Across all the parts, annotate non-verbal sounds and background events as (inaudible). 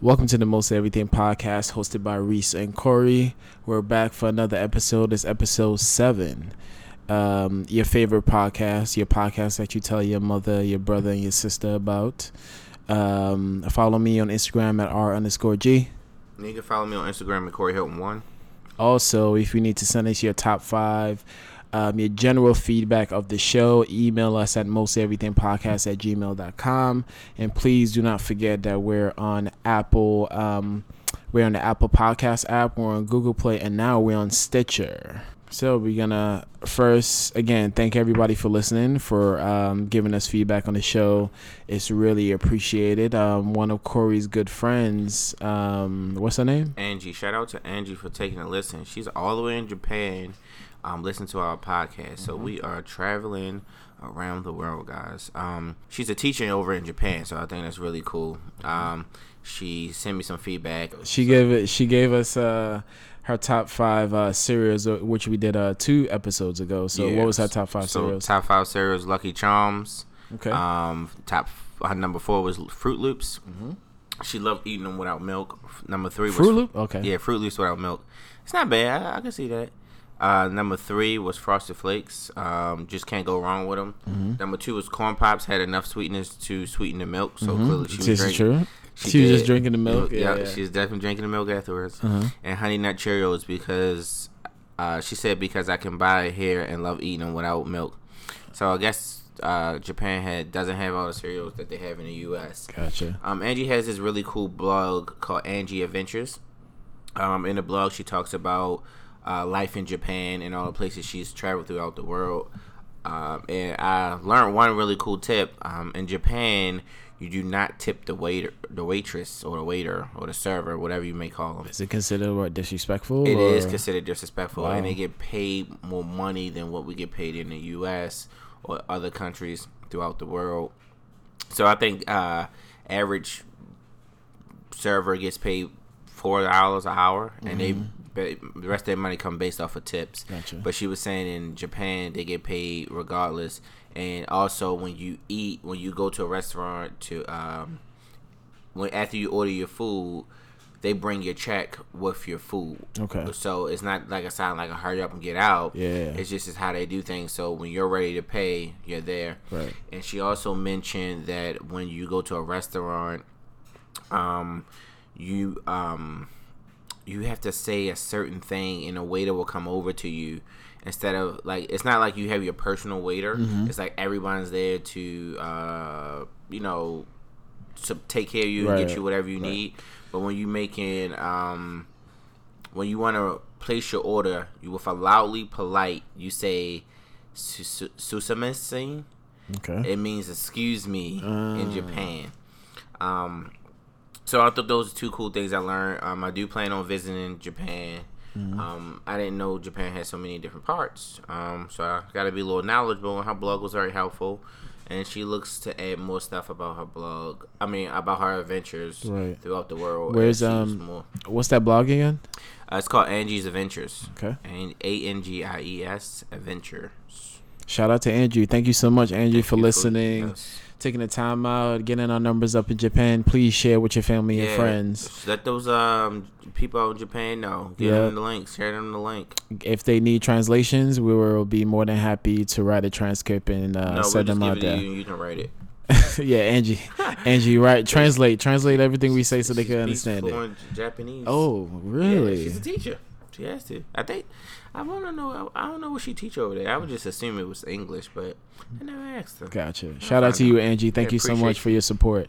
Welcome to the Most Everything podcast hosted by Reese and Corey. We're back for another episode. It's episode seven. Um, your favorite podcast, your podcast that you tell your mother, your brother, and your sister about. Um, follow me on Instagram at R underscore G. You can follow me on Instagram at Corey Hilton One. Also, if you need to send us your top five, um, your general feedback of the show, email us at mosteverythingpodcast at gmail.com. And please do not forget that we're on Apple. Um, we're on the Apple Podcast app, we're on Google Play, and now we're on Stitcher. So we're gonna first again thank everybody for listening, for um, giving us feedback on the show. It's really appreciated. Um, one of Corey's good friends, um, what's her name? Angie. Shout out to Angie for taking a listen. She's all the way in Japan, um, listening to our podcast. So we are traveling around the world, guys. Um, she's a teacher over in Japan, so I think that's really cool. Um, she sent me some feedback. She gave it. She gave us uh, her top five uh, cereals, uh, which we did uh, two episodes ago. So Yeah. what was her top five So cereals? top five cereals: Lucky Charms. okay. Um, top uh, number four was Froot Loops. She loved eating them without milk. Number three was Froot Loop. Okay. Yeah, Froot Loops without milk. It's not bad. I, I can see that. Uh, number three was Frosted Flakes. Um, just can't go wrong with them. Mm-hmm. Number two was Corn Pops. Had enough sweetness to sweeten the milk, so clearly she was This drinking. true. She, was just drinking the milk. Yeah, Yeah. yeah. she was definitely drinking the milk afterwards. Uh-huh. And Honey Nut Cheerios because uh, she said because I can buy it here and love eating them without milk. So I guess uh, Japan had doesn't have all the cereals that they have in the U.S. Gotcha. Um, Angie has this really cool blog called Angie Adventures. Um, in the blog, she talks about uh, life in Japan and all the places she's traveled throughout the world. Um, and I learned one really cool tip. Um, in Japan, you do not tip the waiter, the waitress, or the waiter, or the server, whatever you may call them. Is it considered what disrespectful? It is or- considered disrespectful, Wow. and they get paid more money than what we get paid in the U.S. or other countries throughout the world. So I think uh, average server gets paid four dollars an hour, and they ba- the rest of their money come based off of tips. Gotcha. But she was saying in Japan they get paid regardless, and also when you eat, when you go to a restaurant to um, when after you order your food, they bring your check with your food. Okay. So it's not like a sign like a hurry up and get out. Yeah. It's just is how they do things. So when you're ready to pay, you're there. Right. And she also mentioned that when you go to a restaurant, um, you um, you have to say a certain thing, and a waiter will come over to you. Instead of like, it's not like you have your personal waiter. Mm-hmm. It's like everyone's there to, uh, you know, to take care of you and get you whatever you need. But when you making, um, when you want to place your order, you with a loudly polite, you say "Su- su- Okay. It means "excuse me" Ah. in Japan. Um, so I thought those are two cool things I learned. Um, I do plan on visiting Japan. Mm-hmm. Um, I didn't know Japan had so many different parts. Um, so I got to be a little knowledgeable. And her blog was very helpful, and she looks to add more stuff about her blog. I mean, about her adventures Right. throughout the world. Where's, um, more. What's that blog again? Uh, it's called Angie's Adventures. Okay. And A N G I E S Adventures. Shout out to Andrew. Thank you so much, for you for- listening, yes. Taking the time out, getting our numbers up in Japan. Please share with your family and friends. Let those um people out in Japan know. Give Yeah. them the link. Share them the link. If they need translations, we will be more than happy to write a transcript and uh, no, send them out there. you you can write it. (laughs) yeah, Angie, Angie, right? Translate, translate everything we say so they can understand it. Japanese. Oh, Yeah, really? she's a teacher. She has to. I think. I want to know. I don't know what she teach over there. I would just assume it was English, but I never asked her. Gotcha. Shout out to you, Angie. Thank you so much for your support.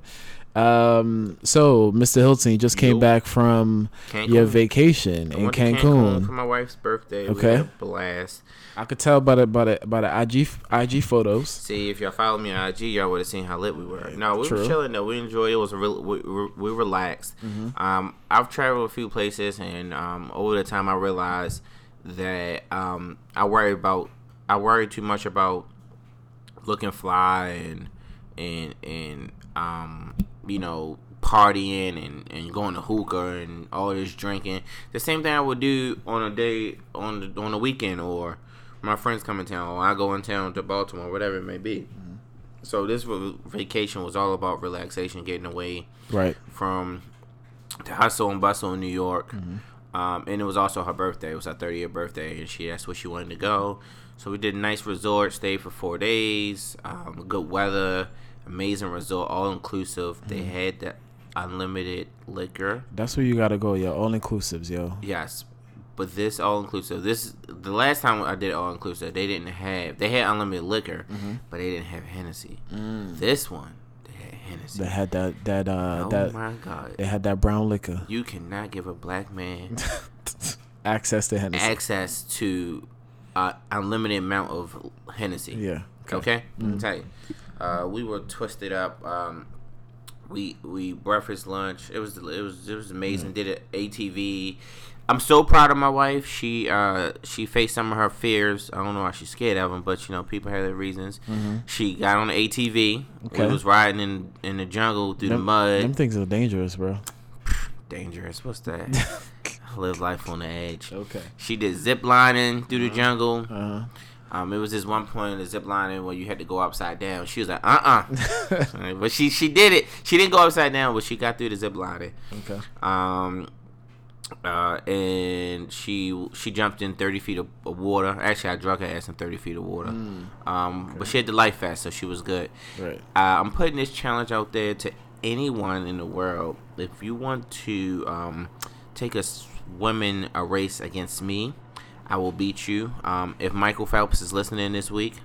Um, so Mr. Hilton, you just came Yo. back from Cancun. your vacation I in to Cancun. for my wife's birthday. We Okay. had a blast. I could tell by the by the by the IG IG photos. See, if y'all follow me on IG, y'all would have seen how lit we were. No, we True. were chilling though. We enjoyed it. It was a real. We, we, we relaxed. Mm-hmm. Um, I've traveled a few places, and um, over the time, I realized that um, I worry about. I worry too much about looking fly and and and um, you know partying and, and going to hookah and all this drinking. The same thing I would do on a day on the on the weekend or my friends come in town or I go in town to Baltimore, whatever it may be. So this vacation was all about relaxation, getting away Right. from the Hustle and Bustle in New York. Um, and it was also her birthday. It was her 30th birthday, and she asked where she wanted to go. So we did a nice resort, stayed for four days, um, good weather, amazing resort, all inclusive. They had the unlimited liquor. That's where you gotta go, yo. All inclusives, yo. Yes, but this all inclusive. This the last time I did all inclusive, they didn't have. They had unlimited liquor, but they didn't have Hennessy. This one, Hennessy. They had that that uh oh that my god! they had that brown liquor. You cannot give a black man (laughs) Access to Hennessy. access to uh, unlimited amount of Hennessy. yeah. Okay, let me tell you, uh, we were twisted up. Um, we we breakfast lunch. It was it was it was amazing. Did it ATV. I'm so proud of my wife. She uh she faced some of her fears. I don't know why she's scared of them, but you know people have their reasons. She got on the ATV. Mm-hmm. Okay. We was riding in in the jungle through the mud. them things are dangerous, bro. (sighs) Dangerous. What's that? (laughs) Live life on the edge. Okay. She did zip lining through the jungle. Uh-huh. Um, it was this one point in the zip lining where you had to go upside down. She was like, (laughs) uh uh but she she did it. She didn't go upside down, but she got through the zip lining. Okay. Um, uh, and she she jumped in thirty feet of, of water. Actually, I drug her ass in thirty feet of water. Um, but she had the life vest, so she was good. Right. Uh, I'm putting this challenge out there to anyone in the world. If you want to um, take a women a race against me, I will beat you. Um, if Michael Phelps is listening this week,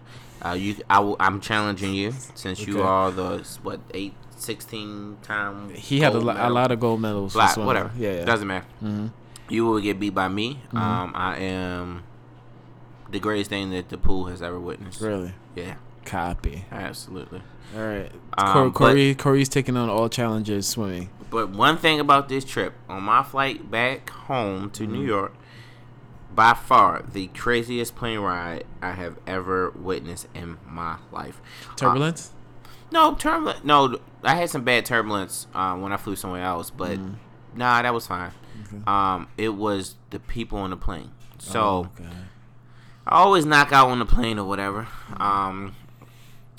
uh, you I will, I'm challenging you since you are the what eight, 16 time. He had a, lo- a lot of gold medals. whatever. Yeah. yeah. Doesn't matter. Mhm. You will get beat by me. Mm-hmm. Um, I am the greatest thing that the pool has ever witnessed. Really. Yeah, Copy. absolutely. All right. Um, Cor- but- Corey Corey's taking on all challenges swimming. But one thing about this trip, on my flight back home to Mm-hmm. New York, by far the craziest plane ride I have ever witnessed in my life. Turbulence. Uh, no turbulence. No, I had some bad turbulence um, when I flew somewhere else, but nah, that was fine. Okay. Um, it was the people on the plane. So Oh, God. I always knock out on the plane or whatever. Um,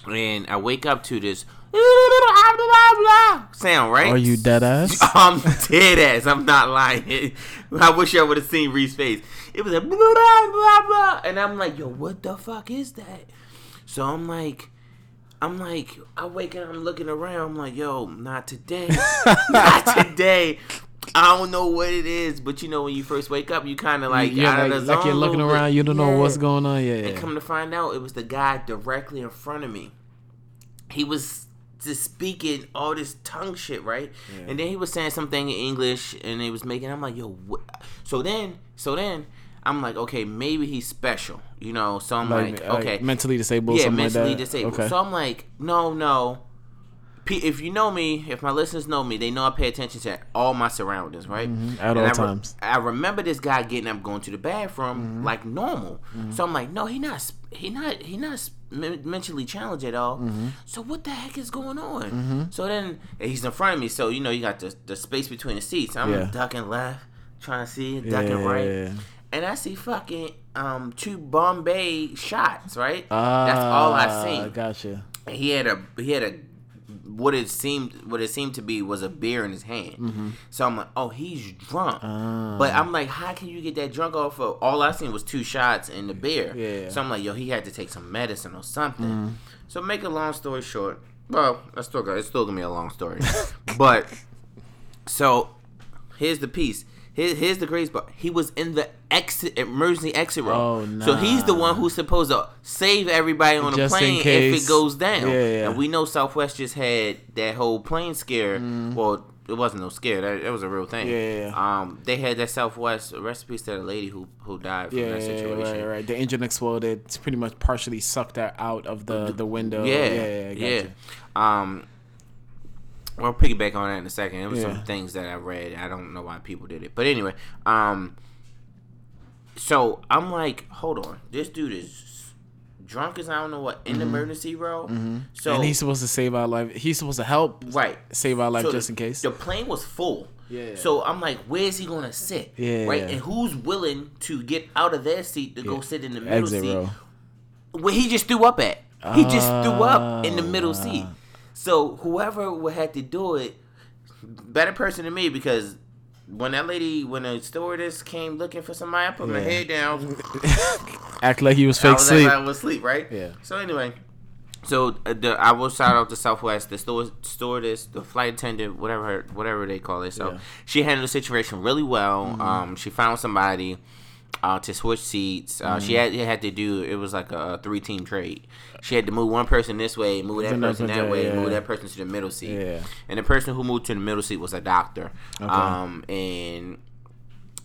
and I wake up to this (laughs) sound, right? Are you dead ass? (laughs) I'm dead ass. I'm not lying. (laughs) I wish I would have seen Reese's face. It was blah, blah, blah, blah. and I'm like, yo, what the fuck is that? So I'm like, I'm like, I wake up, I'm looking around, I'm like, yo, not today, (laughs) not today. I don't know what it is, but you know when you first wake up, you kind of like yeah, out like, of the like you're zone looking around, you don't know what's going on. Yeah, And come to find out, it was the guy directly in front of me. He was just speaking all this tongue shit, right? Yeah. And then he was saying something in English, and it was making. I'm like, yo, what? So then, so then, I'm like, okay, maybe he's special, you know. So I'm like, like, okay, mentally disabled. yeah, something mentally like that. disabled. Okay. So I'm like, no, no. If you know me, if my listeners know me, they know I pay attention to all my surroundings, right? Mhm, at And all I re- times. I remember this guy getting up, going to the bathroom Mm-hmm. like normal. So I'm like, no, he not, he not, he not mentally challenged at all. Mm-hmm. So what the heck is going on? So then he's in front of me, so you know you got the the space between the seats. I'm Yeah. ducking left, trying to see, ducking yeah, right. And I see fucking um two Bombay shots. Right, that's all I Ah, seen. Gotcha. He had a he had a what it seemed what it seemed to be was a beer in his hand. So I'm like, oh, he's drunk. Ah. But I'm like, how can you get that drunk off of? All I seen was two shots in the beer. Yeah. So I'm like, yo, he had to take some medicine or something. So make a long story short, well, that's still gonna, it's still gonna be a long story, (laughs) but so here's the piece. Here, here's the crazy part. He was in the exit emergency exit row. Oh, So he's the one who's supposed to save everybody on the Just in plane if it goes down. Yeah, yeah. And we know Southwest just had that whole plane scare. Well, it wasn't no scare. That, that was a real thing. Mm. Yeah, yeah. Um, they had that Southwest recipes to the lady who who died from Yeah, that yeah, yeah, situation. right, right. The engine exploded. It's pretty much partially sucked that out of the the window. Yeah, yeah, yeah. yeah. Um, we'll piggyback on that in a second. It was Yeah. some things that I read. I don't know why people did it, but anyway. Um, so I'm like, hold on, this dude is drunk as I don't know what in the emergency row. So Mm-hmm. and he's supposed to save our life. He's supposed to help right. save our life So just the, in case. The plane was full. Yeah. So I'm like, where's he gonna sit? Yeah. Right. And who's willing to get out of their seat to go sit in the middle Exit seat? row. where he just threw up at. He just threw up in the middle Ah. seat. So whoever would have to do it, better person than me because when that lady, when the stewardess came looking for somebody, I put my head down. (laughs) Act like he was I fake was sleep. Like, I was asleep, right? Yeah. So anyway, so uh, the I will shout out to Southwest, the store, stewardess, the flight attendant, whatever whatever they call it. So Yeah. Mm-hmm. she handled the situation really well. Um, she found somebody. Uh, to switch seats, uh, Mm-hmm. she had had to do. It was like a, three team trade. She had to move one person this way, move that person that- way, yeah. move that person to the middle seat. Yeah. And the person who moved to the middle seat was a doctor. Um, and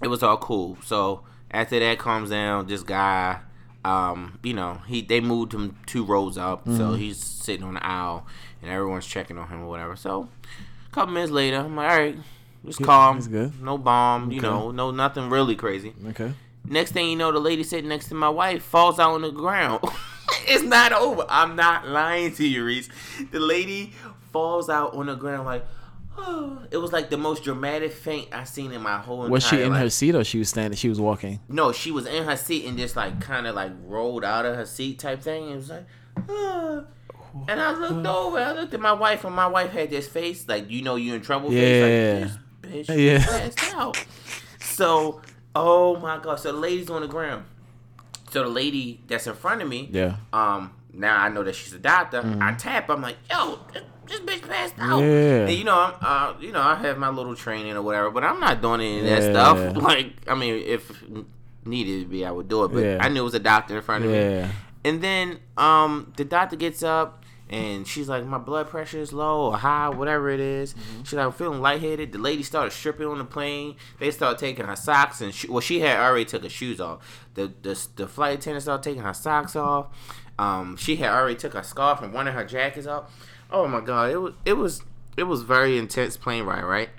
it was all cool. So after that comes down, this guy, um, you know, he they moved him two rows up, Mm-hmm. so he's sitting on the aisle, and everyone's checking on him or whatever. So a couple minutes later, I'm like, all right, just calm, he's good. no bomb, you know, no nothing really crazy. Okay. Next thing you know, the lady sitting next to my wife falls out on the ground. (laughs) it's not over. I'm not lying to you, Reese. The lady falls out on the ground like, oh. (sighs) It was like the most dramatic faint I seen in my whole Was she in life. her seat or she was standing? She was walking. No, she was in her seat and just like kind of like rolled out of her seat type thing. It was like, ah. (sighs) and I looked (sighs) over. I looked at my wife, and my wife had this face like you know you're in trouble. Yeah. Face, like, this bitch Yeah. So, oh my god. So the lady's on the ground. So the lady that's in front of me, Yeah. um, now I know that she's a doctor. I tap. I'm like, yo, this, bitch passed out. Yeah. And you know, I'm, uh, you know, I have my little training or whatever, but I'm not doing any of that Yeah. stuff. (laughs) Like, I mean, if needed to be, I would do it. But Yeah. I knew it was a doctor in front of me. Yeah. And then, um, the doctor gets up. And she's like, my blood pressure is low or high, whatever it is. Mm-hmm. She's like, I'm feeling lightheaded. The lady started stripping on the plane. They started taking her socks and she, well, she had already took her shoes off. The the, the flight attendant started taking her socks off. Um, she had already took her scarf and one of her jackets off. Oh my god, it was it was it was very intense plane ride, right?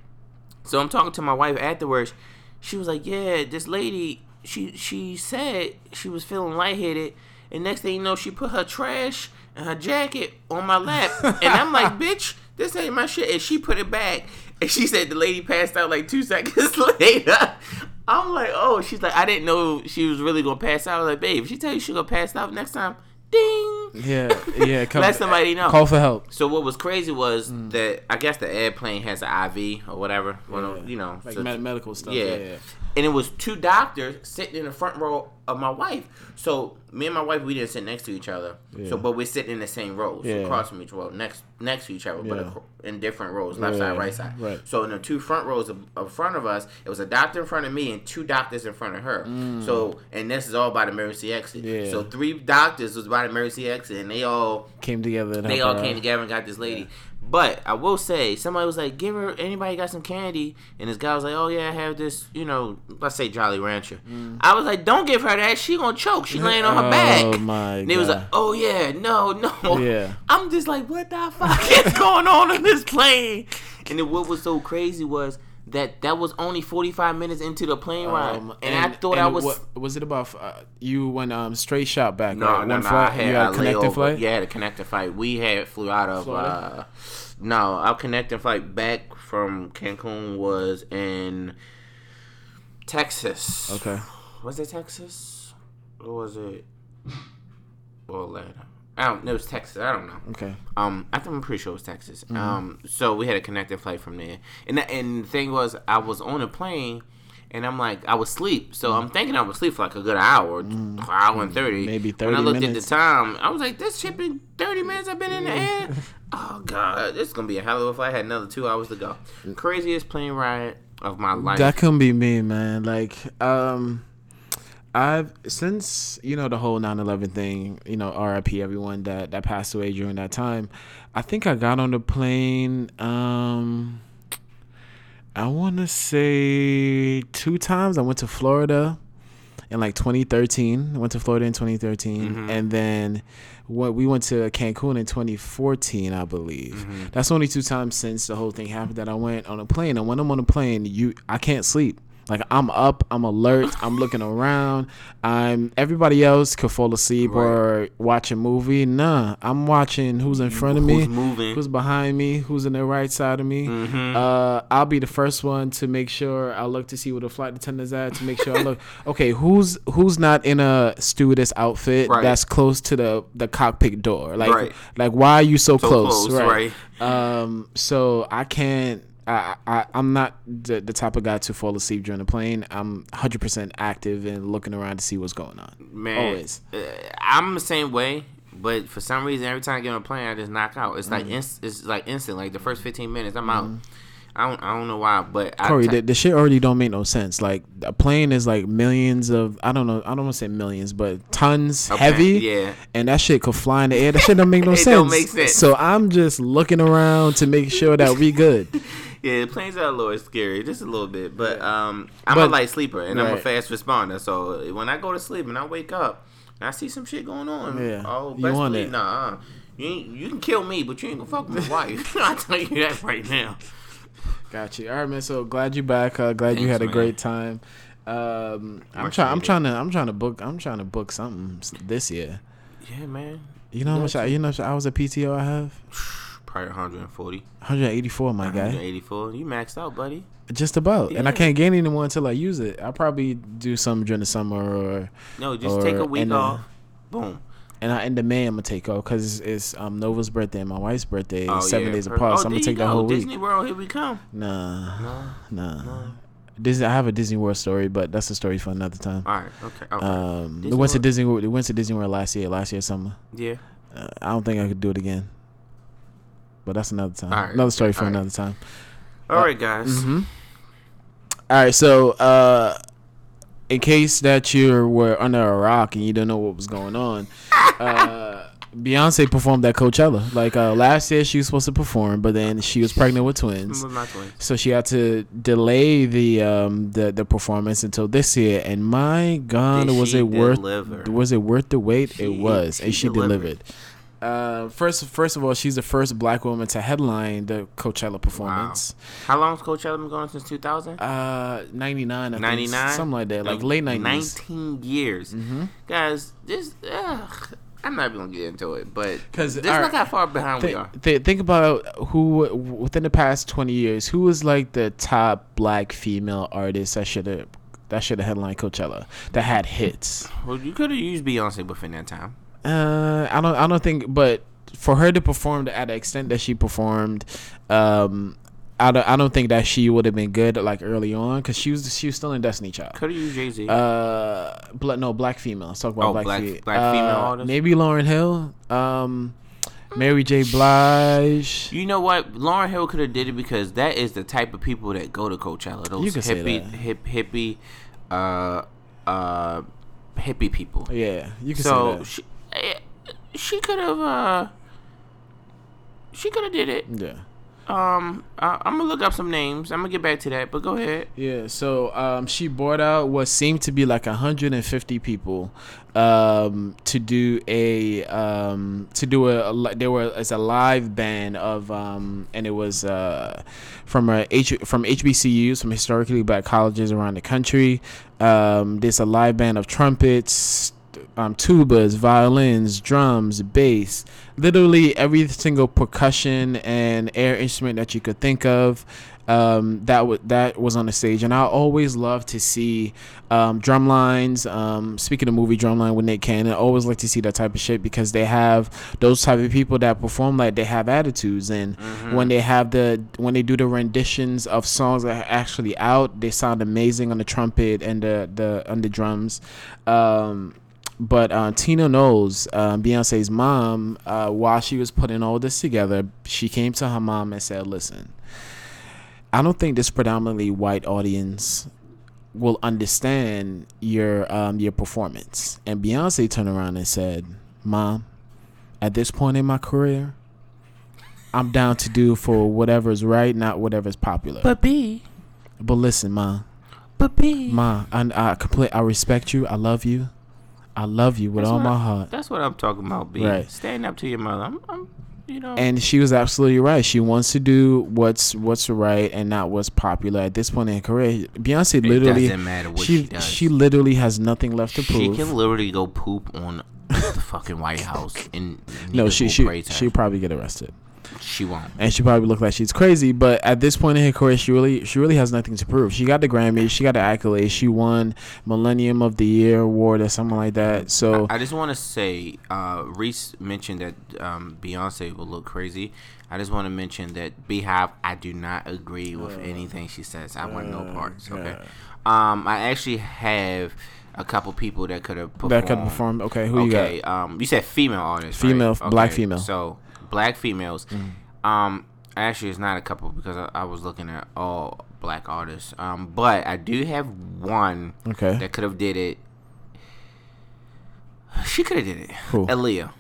So I'm talking to my wife afterwards. She was like, "Yeah, this lady, she she said she was feeling lightheaded, and next thing you know, she put her trash and her jacket on my lap, and I'm like, (laughs) bitch, this ain't my shit." And she put it back, and she said the lady passed out like two seconds (laughs) later. I'm like, "Oh," she's like, "I didn't know she was really gonna pass out." I was like, "Babe, if she tell you she gonna pass out next time, ding." Yeah. Yeah. (laughs) Come, Let somebody know. Call for help. So what was crazy was mm. that I guess the airplane has an IV or whatever. Yeah. you know, Like so- med- medical stuff. Yeah. yeah. And it was two doctors sitting in the front row of my wife. So me and my wife, we didn't sit next to each other. Yeah. So, but we're sitting in the same rows, Yeah. across from each row, next next to each other, but Yeah. acro- in different rows, left side, right side. right. So in the two front rows of, of front of us, it was a doctor in front of me and two doctors in front of her. So and this is all by the emergency exit. Mm. Yeah. So three doctors was by the emergency exit, and they all Came together. and they all came out. together and got this lady. But I will say, somebody was like, "Give her anybody got some candy?" And this guy was like, "Oh yeah, I have this, you know, let's say Jolly Rancher." I was like, "Don't give her that. She gonna choke. She laying on her (laughs) back." Mm. Oh my And they was like, "Oh yeah, no, no." Yeah. (laughs) I'm just like, "What the fuck (laughs) is going on in this plane?" And then what was so crazy was that that was only 45 minutes into the plane ride, Um, and, I thought I was. What, was it about? Uh, you went um straight shot back. No, right? no, One no. flight. I had, you had a flight. Yeah, the connecting flight. We had flew out of. Uh, no, our connecting flight back from Cancun was in Texas. Okay. Was it Texas? Or was it Orlando? I don't. It was Texas. I don't know. Okay. Um, I think I'm pretty sure it was Texas. Mm-hmm. Um, so we had a connecting flight from there, and the, and the thing was, I was on a plane, and I'm like, I was asleep. So I'm thinking I was asleep for like a good hour, hour and thirty, Mm-hmm. Maybe When I looked minutes. at the time, I was like, this shit been thirty minutes. I've been in the air. (laughs) oh god, this is gonna be a hell of a flight. I had another two hours to go. Craziest plane ride of my life. That couldn't be me, man. Like, um, I've since you know the whole 9/11 thing. You know, RIP everyone that that passed away during that time. I think I got on the plane. Um, I want to say two times. I went to Florida in like 2013. I went to Florida in 2013, and then what we went to Cancun in 2014, I believe. That's only two times since the whole thing happened that I went on a plane. And when I'm on a plane, you I can't sleep. Like I'm up, I'm alert, I'm looking around. I'm everybody else could fall asleep or watch a movie. Nah, I'm watching who's in front of me, Who's moving. who's behind me, who's in the right side of me. Mm-hmm. Uh, I'll be the first one to make sure I look to see where the flight attendant's at to make sure I look. (laughs) Okay, who's who's not in a stewardess outfit Right. that's close to the the cockpit door? Like Right. like why are you so, So close? close, Um, so I can't. I, I I'm not the, the type of guy to fall asleep during the plane. I'm 100 percent active and looking around to see what's going on. Man, Always. uh, I'm the same way, but for some reason, every time I get on a plane, I just knock out. It's like Mm-hmm. inst- it's like instant. Like the first 15 minutes, I'm out. I don't I don't know why, but Corey, I the, the shit already don't make no sense. Like a plane is like millions of I don't know I don't want to say millions, but tons Okay, heavy. yeah. And that shit could fly in the air. That shit don't make no (laughs) It sense. don't make sense. So I'm just looking around to make sure that we good. (laughs) Yeah, planes are a little scary, just a little bit. But um, I'm But- a light sleeper and I'm a fast responder. So when I go to sleep and I wake up and I see some shit going on, Yeah. oh, You best want believe, it. nah, you ain't, you can kill me, but you ain't gonna fuck with my wife. (laughs) I tell you that right now. Got you. All right, man. So glad you back. Uh, glad you had a man. great time. Um, I'm trying. I'm trying to. I'm trying to book. I'm trying to book something this year. Yeah, man. You know how much? I, you know how much hours of PTO I have? (sighs) Probably 140, 184, my guy. 184. You maxed out, buddy. Just about. And I can't gain any more until I use it. I'll probably do some during the summer or No, just take a week in the- off. Boom. And I, in the May I'm gonna take off because it's um Nova's birthday and my wife's birthday Oh, seven yeah. days apart. oh, so I'm gonna take that go. whole week. Disney World, here we come. Nah, nah, nah. Disney. I have a Disney World story, but that's a story for another time. All right. Okay. okay. Um, we Disney went to Disney. World- We went to Disney World last year. Last year summer. yeah. Uh, I don't think I could do it again. But that's another time. All right. Another story for All right. another time. All right, guys. Mm-hmm. All right. So, uh, in case that you were under a rock and you don't know what was going on, uh, (laughs) Beyonce performed at Coachella. Like uh, last year, she was supposed to perform, but then she was pregnant with twins. With twins. So she had to delay the um the, the performance until this year, and my God, Did was it worth deliver? was it worth the wait? She- it was, and she she delivered. delivered. Uh, first, first of all, she's the first black woman to headline the Coachella performance. How long's Coachella been going since 2000? Uh, ninety nine, 99? something like that, like late nineties. 19 years. Mm-hmm. Guys, this, ugh, I'm not even going to get into it, but 'Cause, just alright, look how far behind we are. Think, th- think about who within the past twenty years, who was like the top black female artist that should have that should have headlined Coachella that had hits. Well, you could have used Beyonce within that time. Uh, I don't. I don't think. But for her to perform to at the extent that she performed, um, I don't. I don't think that she would have been good like early on because she was. She was still in Destiny Child. Could have used Jay Z. Uh, bla- no, black female. Let's talk about Oh, black, black- fe- black female uh, artist? Maybe Lauryn Hill. Um, Mary J. Blige. you know what? Lauryn Hill could have did it because that is the type of people that go to Coachella. Those You can hippie, hip, hippie, uh, uh, hippie people. Yeah, you can say that. she, she could have, uh, she could have did it. Yeah. Um, I, I'm gonna look up some names. I'm gonna get back to that, but go ahead. Yeah, so um, she brought out what seemed to be like 150 people um, to do a um, to do a, a there were as a live band of um, and it was uh, from a H, from HBCUs from historically black colleges around the country. Um, there's a live band of trumpets, um, tubas, violins, drums, bass, literally every single percussion and air instrument that you could think of. Um, that was that was on the stage, and I always love to see um, drum lines. Um, speaking of movie drumline with Nick Cannon, I always like to see that type of shit because they have those type of people that perform like they have attitudes, and when they have the when they do the renditions of songs that are actually out, they sound amazing on the trumpet and the the on the drums. Um, but uh, Tina Knowles uh, Beyonce's mom, uh, while she was putting all this together, she came to her mom and said, "Listen, I don't think this predominantly white audience will understand your um, your performance." And Beyonce turned around and said, "Mom, at this point in my career, I'm down to do for whatever's right, not whatever's popular. But, B. But listen, mom, but B. Ma, I, I complete. I respect you. I love you. I love you with That's all my I- heart. That's what I'm talking about, B. Right. Stand up to your mother. I'm, I'm you know. And she was absolutely right. She wants to do what's what's right and not what's popular at this point in her career. Beyonce it literally, doesn't matter what she she, does. she literally has nothing left to prove. She can literally go poop on the (laughs) fucking White House and no, she she she probably get arrested, she won't. and she probably look like she's crazy. But at this point in her career, she really she really has nothing to prove. She got the Grammy, she got the accolades, she won Millennium of the Year award or something like that. So I just want to say, uh, Reese mentioned that um, Beyonce will look crazy. I just want to mention that BeyHive. I do not agree with anything she says. I want no parts. Okay. Um, I actually have a couple people that could have performed. That could perform. Okay, who you got? Um, you said female artists. Female, right? black female. So black females. Um, actually, it's not a couple because I, I was looking at all black artists. Um, but I do have one Okay. that could have did it. She could have did it. Who? Aaliyah.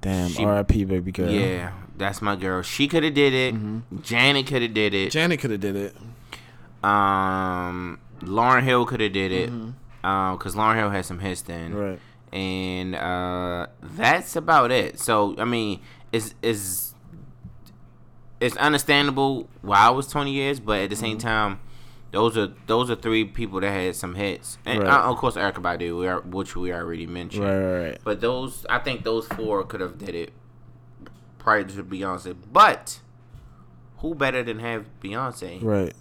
Damn. she- R.I.P. Baby girl. Yeah, that's my girl. She could have did it. Mm-hmm. Janet could have did it. Janet could have did it. Um, Lauryn Hill could have did it. Mm-hmm. Um, because Lauryn Hill had some hits then. Right. and uh, that's about it. So I mean, it's is it's understandable why I was twenty years, but at the same Mm-hmm. time, those are those are three people that had some hits, and Right. uh, of course Erykah Badu, we are, which we already mentioned. Right. Right. Right. But those, I think those four could have did it prior to Beyonce. But who better than have Beyonce Right.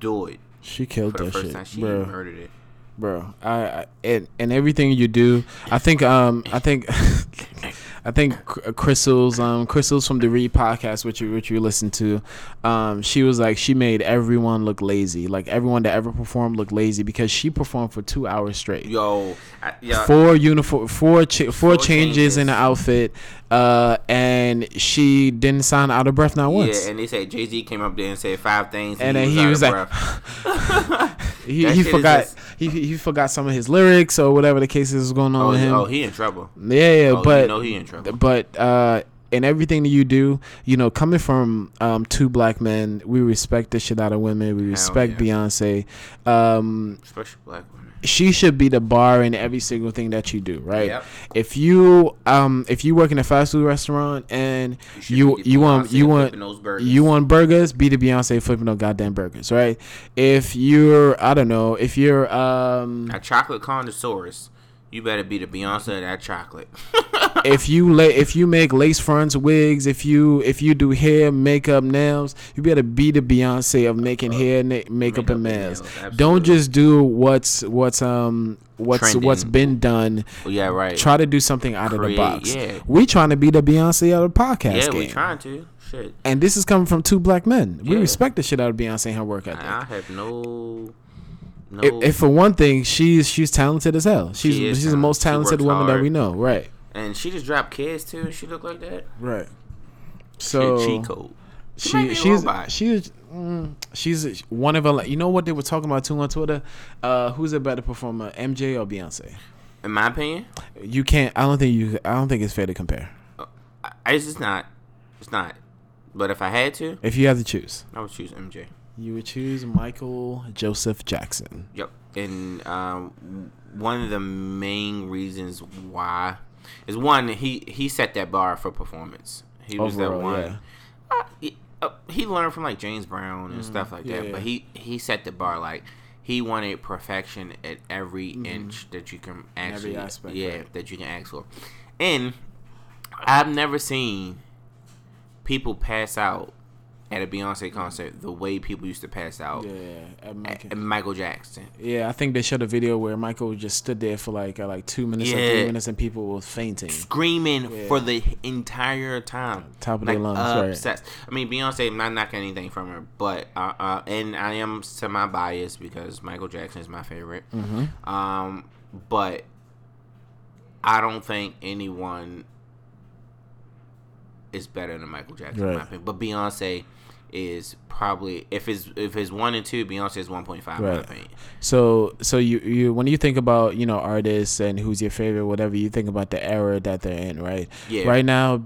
do it She killed that first shit, time? She bro. murdered it. bro. I, I and, and everything you do, I think um I think (laughs) (laughs) I think Crissle's um Crissle's from the Read podcast, which you which you listen to, um she was like she made everyone look lazy, like everyone that ever performed looked lazy because she performed for two hours straight. Yo, I, yeah, Four uniform, four cha- four, Four changes, in the outfit, uh, and she didn't sign out of breath not once. Yeah, and they said Jay Z came up there and said five things, And then he was out like- of breath. (laughs) he (laughs) he forgot just- he he forgot some of his lyrics or whatever the case is going on oh, with him. oh, he in trouble. Yeah, yeah, Oh, but you know he in trouble. but uh in everything that you do, you know, coming from um two black men, we respect the shit out of women. We respect yeah. Beyonce. Um Especially black women. She should be the bar in every single thing that you do, right? Yep. If you um if you work in a fast food restaurant and should you you want you want you want burgers, be the Beyonce flipping those goddamn burgers, right? If you're I don't know, if you're um A chocolate connoisseurist, you better be the Beyonce of that chocolate. (laughs) if you lay if you make lace fronts, wigs, if you if you do hair, makeup, nails, you better be the Beyonce of making hair, na- makeup, Makeup and nails. nails, Don't just do what's what's um what's Trending. what's been done. yeah, right. Try to do something out of the box. yeah. We trying to be the Beyonce of the podcast yeah, we trying to. Shit. and this is coming from two black men. We respect the shit out of Beyonce and her work ethic. I have no, no. If, if for one thing, she's she's talented as hell. She's She is she's the most talented. She talented works woman that we know. Right. and she just dropped kids too, she look like that. Right. So So cheat. She might she she's robot. she's mm, she's one of a you know what they were talking about too on Twitter. Uh, who's a better performer, MJ or Beyonce? In my opinion, You can't. I don't think you. I don't think it's fair to compare. I, it's just not. It's not. But if I had to, If you had to choose, I would choose MJ. You would choose Michael Joseph Jackson. Yep. And um, one of the main reasons why is one he he set that bar for performance. He was Overall, that one. yeah. Uh, he, uh, he learned from like James Brown and stuff like Mm-hmm. yeah, that. But he he set the bar like he wanted perfection at every inch that you can actually Mm-hmm. aspect, yeah right. that you can ask for. And I've never seen people pass out at a Beyonce concert the way people used to pass out Yeah, at Michael. at Michael Jackson. Yeah, I think they showed a video where Michael just stood there for like uh, like two minutes or three minutes, and people were fainting. screaming Yeah. for the entire time. Top of their lungs, right. obsessed. I mean, Beyonce. I'm not knocking anything from her, but uh, uh, and I am semi biased because Michael Jackson is my favorite. Mm-hmm. Um, but I don't think anyone is better than Michael Jackson. In my opinion. But Beyonce is probably if it's if it's one and two, Beyonce is one point five. Right. So so you you when you think about you know artists and who's your favorite whatever you think about the era that they're in right Yeah. right now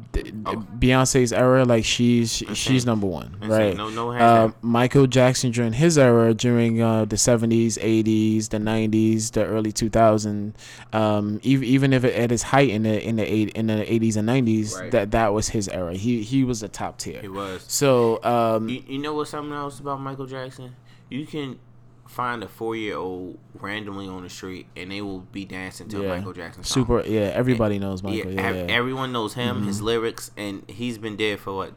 Oh. Beyonce's era like she's she's number one Insane. right No, no uh. Michael Jackson during his era during uh, the 70s 80s the 90s the early 2000s um, even, even if it, at its height in the in the eight, in the 80s and 90s Right. that that was his era he he was the top tier He was. so um, You, you know what's something else about Michael Jackson? You can find a four year old randomly on the street and they will be dancing to yeah Michael Jackson song. super yeah everybody knows Michael yeah, yeah, ev- yeah. Mm-hmm. everyone knows him, his lyrics, and he's been dead for what,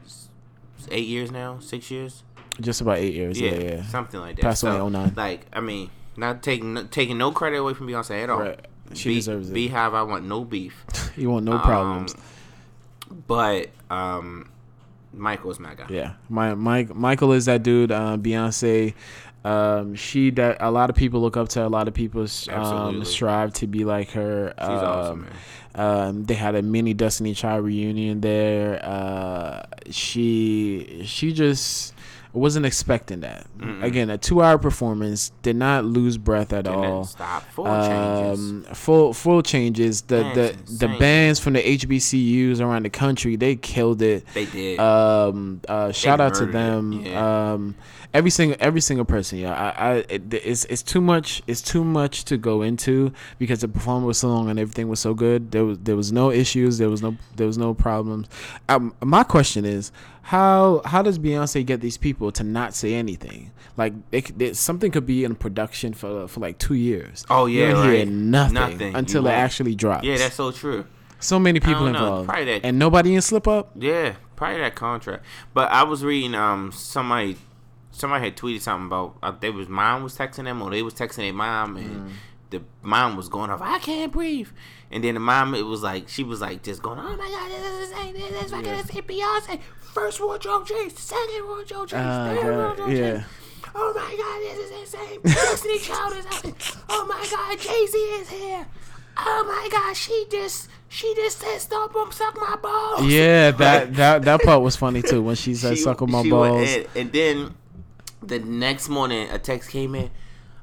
eight years now, six years. just about eight years yeah yeah, something like that. Passed away in 09. Like, I mean, not taking no- taking no credit away from Beyonce at all. Right. She Be- deserves it. BeyHive, I want no beef. (laughs) You want no Um, problems. But um, Michael is my guy. Yeah, my Mike Michael is that dude. Uh, Beyonce, um, she that a lot of people look up to. A lot of people um, strive to be like her. She's um, awesome, man. Um, they had a mini Destiny Child reunion there. Uh, she she just wasn't expecting that. Mm-mm. Again, a two hour performance did not lose breath at Didn't all. stop. Full changes. Um, full full changes. The Man, the it's the bands from the HBCUs around the country they killed it. They did. Um, uh, shout out to them. yeah. Um, every single every single person. Yeah, I, I it, it's it's too much. It's too much to go into because the performance was so long and everything was so good. There was there was no issues. There was no there was no problems. Um, my question is how how does Beyonce get these people to not say anything? Like it, could- it, something could be in production for for like two years. Oh, You yeah, don't right. nothing, Nothing. until You it won't. actually drops. yeah, that's so true. so many people involved, that- and nobody in slip up. Yeah, probably that contract. But I was reading um somebody somebody had tweeted something about uh, they was mom was texting them or they was texting their mom and the mom was going off I can't breathe. And then the mom it was like she was like just going, Oh my god, this is insane, this is fucking Yeah. insane Beyonce. First wardrobe change, second wardrobe change, Oh, third God, wardrobe yeah. change. Oh my god, this is insane. Destiny (laughs) Child is out. Oh my god, Jay Z is here. Oh my god, she just she just said stop him suck my balls. Yeah, (laughs) that that that part was funny too when she said "suck on my she balls." and then the next morning, a text came in.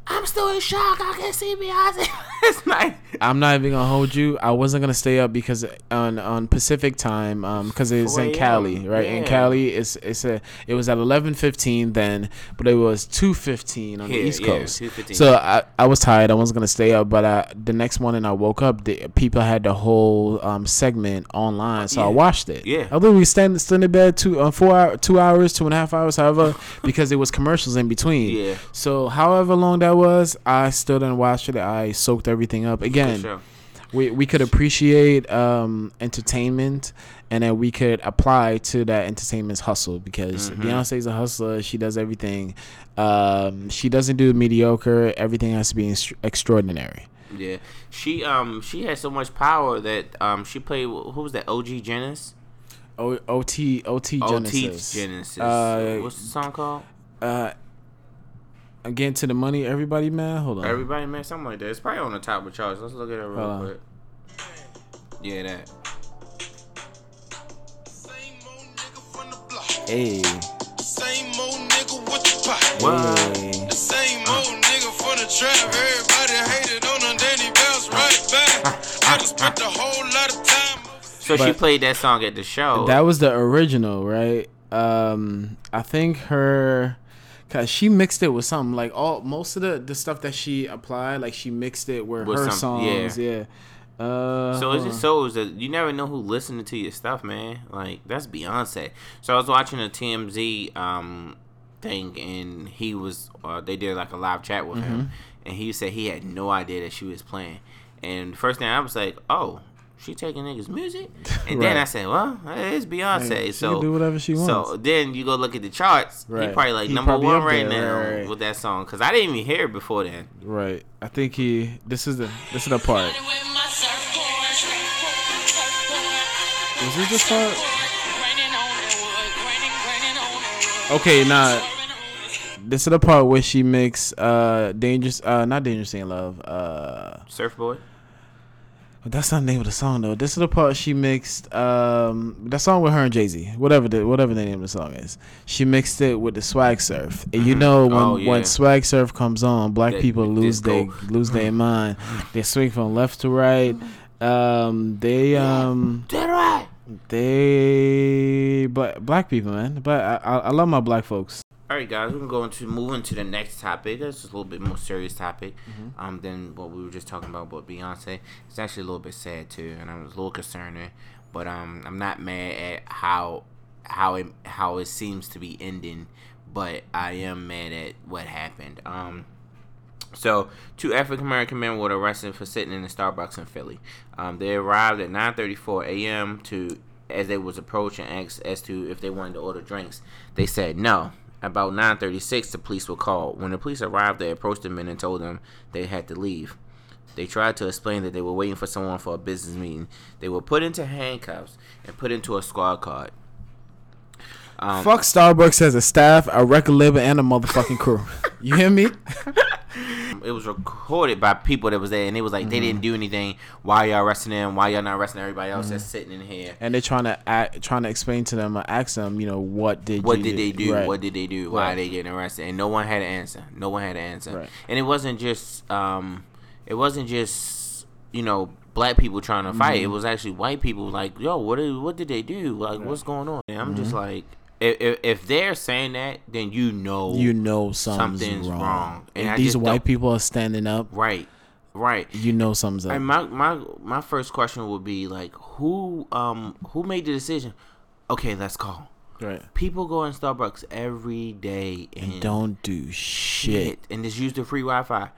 I'm still in shock. I can't see Beyonce. (laughs) it's I'm not even gonna hold you. I wasn't gonna stay up because on on Pacific time, um, because it's in Cali, right? In. Cali, it's it's a it was at 11:15 then, but it was 2:15 on the East yeah, Coast. 2:15. So I I was tired. I wasn't gonna stay up, but I, the next morning I woke up. The people had the whole um segment online, so I watched it. Yeah. I literally stand stood in bed two uh, four hour two hours two and a half hours, however, (laughs) because it was commercials in between. Yeah. So however long that was, I stood and watched it. I soaked everything up. Again, we we could appreciate um, entertainment, and then we could apply to that entertainment's hustle because Mhm. Beyonce's a hustler. She does everything. Um, she doesn't do mediocre. Everything has to be extra- extraordinary. Yeah, she um she had so much power that um she played. Who was that? OG Genesis. O- OT OT OT Genesis. Genesis. Uh, What's the song called? Uh, again to the money, everybody, man. Hold on. Everybody, man, something like that. It's probably on the top of charts. Let's look at it real Hold on. quick. Yeah, that. Same old nigga from the block. Hey, Same old nigga with the pot. What? The same old nigga from the trap. Everybody hated on him, then he bounced right back. (laughs) I just spent a whole lot of time. So she played that song at the show. That was the original, right? Um, I think her, cause she mixed it with something like all most of the the stuff that she applied, like she mixed it with, With her some- yeah. songs. Yeah. Uh, So it hold just shows that you never know who listening to your stuff, man. Like that's Beyonce. So I was watching a TMZ um thing, and he was uh, they did like a live chat with Mm-hmm. him, and he said he had no idea that she was playing. And first thing I was like, oh. She taking niggas music, (laughs) and then I said, "Well, it's Beyonce." Hey, she so can do whatever she wants. So wants. then you go look at the charts. He probably like He number probably one right there, now right, right. with that song because I didn't even hear it before then. right. I think he. This is the this is the part. Was this the part? Okay, nah. This is the part where she makes uh dangerous uh not dangerous in love uh Surfboard. But that's not the name of the song though. This is the part she mixed. Um, that song with her and Jay Z, whatever the whatever the name of the song is. She mixed it with the Swag Surf, and you know when Oh, yeah. when Swag Surf comes on, black They- people lose their lose their mind. They swing from left to right. Um, they um they black black people man. But I I, I love my black folks. All right, guys, we can go into move into the next topic. That's a little bit more serious topic um, than what we were just talking about. But Beyonce, it's actually a little bit sad too, and I was a little concerned. But um, I'm not mad at how how it how it seems to be ending, but I am mad at what happened. Um, so, two African American men were arrested for sitting in a Starbucks in Philly. Um, they arrived at 9:34 a.m. to as they was approaching asked as to if they wanted to order drinks. They said no. About 9:36, the police were called. When the police arrived, they approached the men and told them they had to leave. They tried to explain that they were waiting for someone for a business meeting. They were put into handcuffs and put into a squad car. Um, Fuck Starbucks as a staff, a record label, and a motherfucking crew. (laughs) You hear me? (laughs) it was recorded by people that was there, and it was like they Mm-hmm. didn't do anything. Why y'all arresting them? Why y'all not arresting everybody else that's Mm-hmm. sitting in here? And they're trying to act, trying to explain to them, or ask them, you know, what did What you did they do? Right. What did they do? Why Right. are they getting arrested? And no one had an answer. No one had an answer. Right. And it wasn't just um, it wasn't just you know black people trying to fight. Mm-hmm. It was actually white people like, yo, what did what did they do? Like, what's going on? And I'm just like, if, if if they're saying that, then you know you know something's, Something's wrong. wrong. And If these white people are standing up, right, right. you know something's up. And my my my first question would be like, who um who made the decision? Okay, let's call. right. People go in Starbucks every day and, Don't do shit. shit and just use the free Wi-Fi.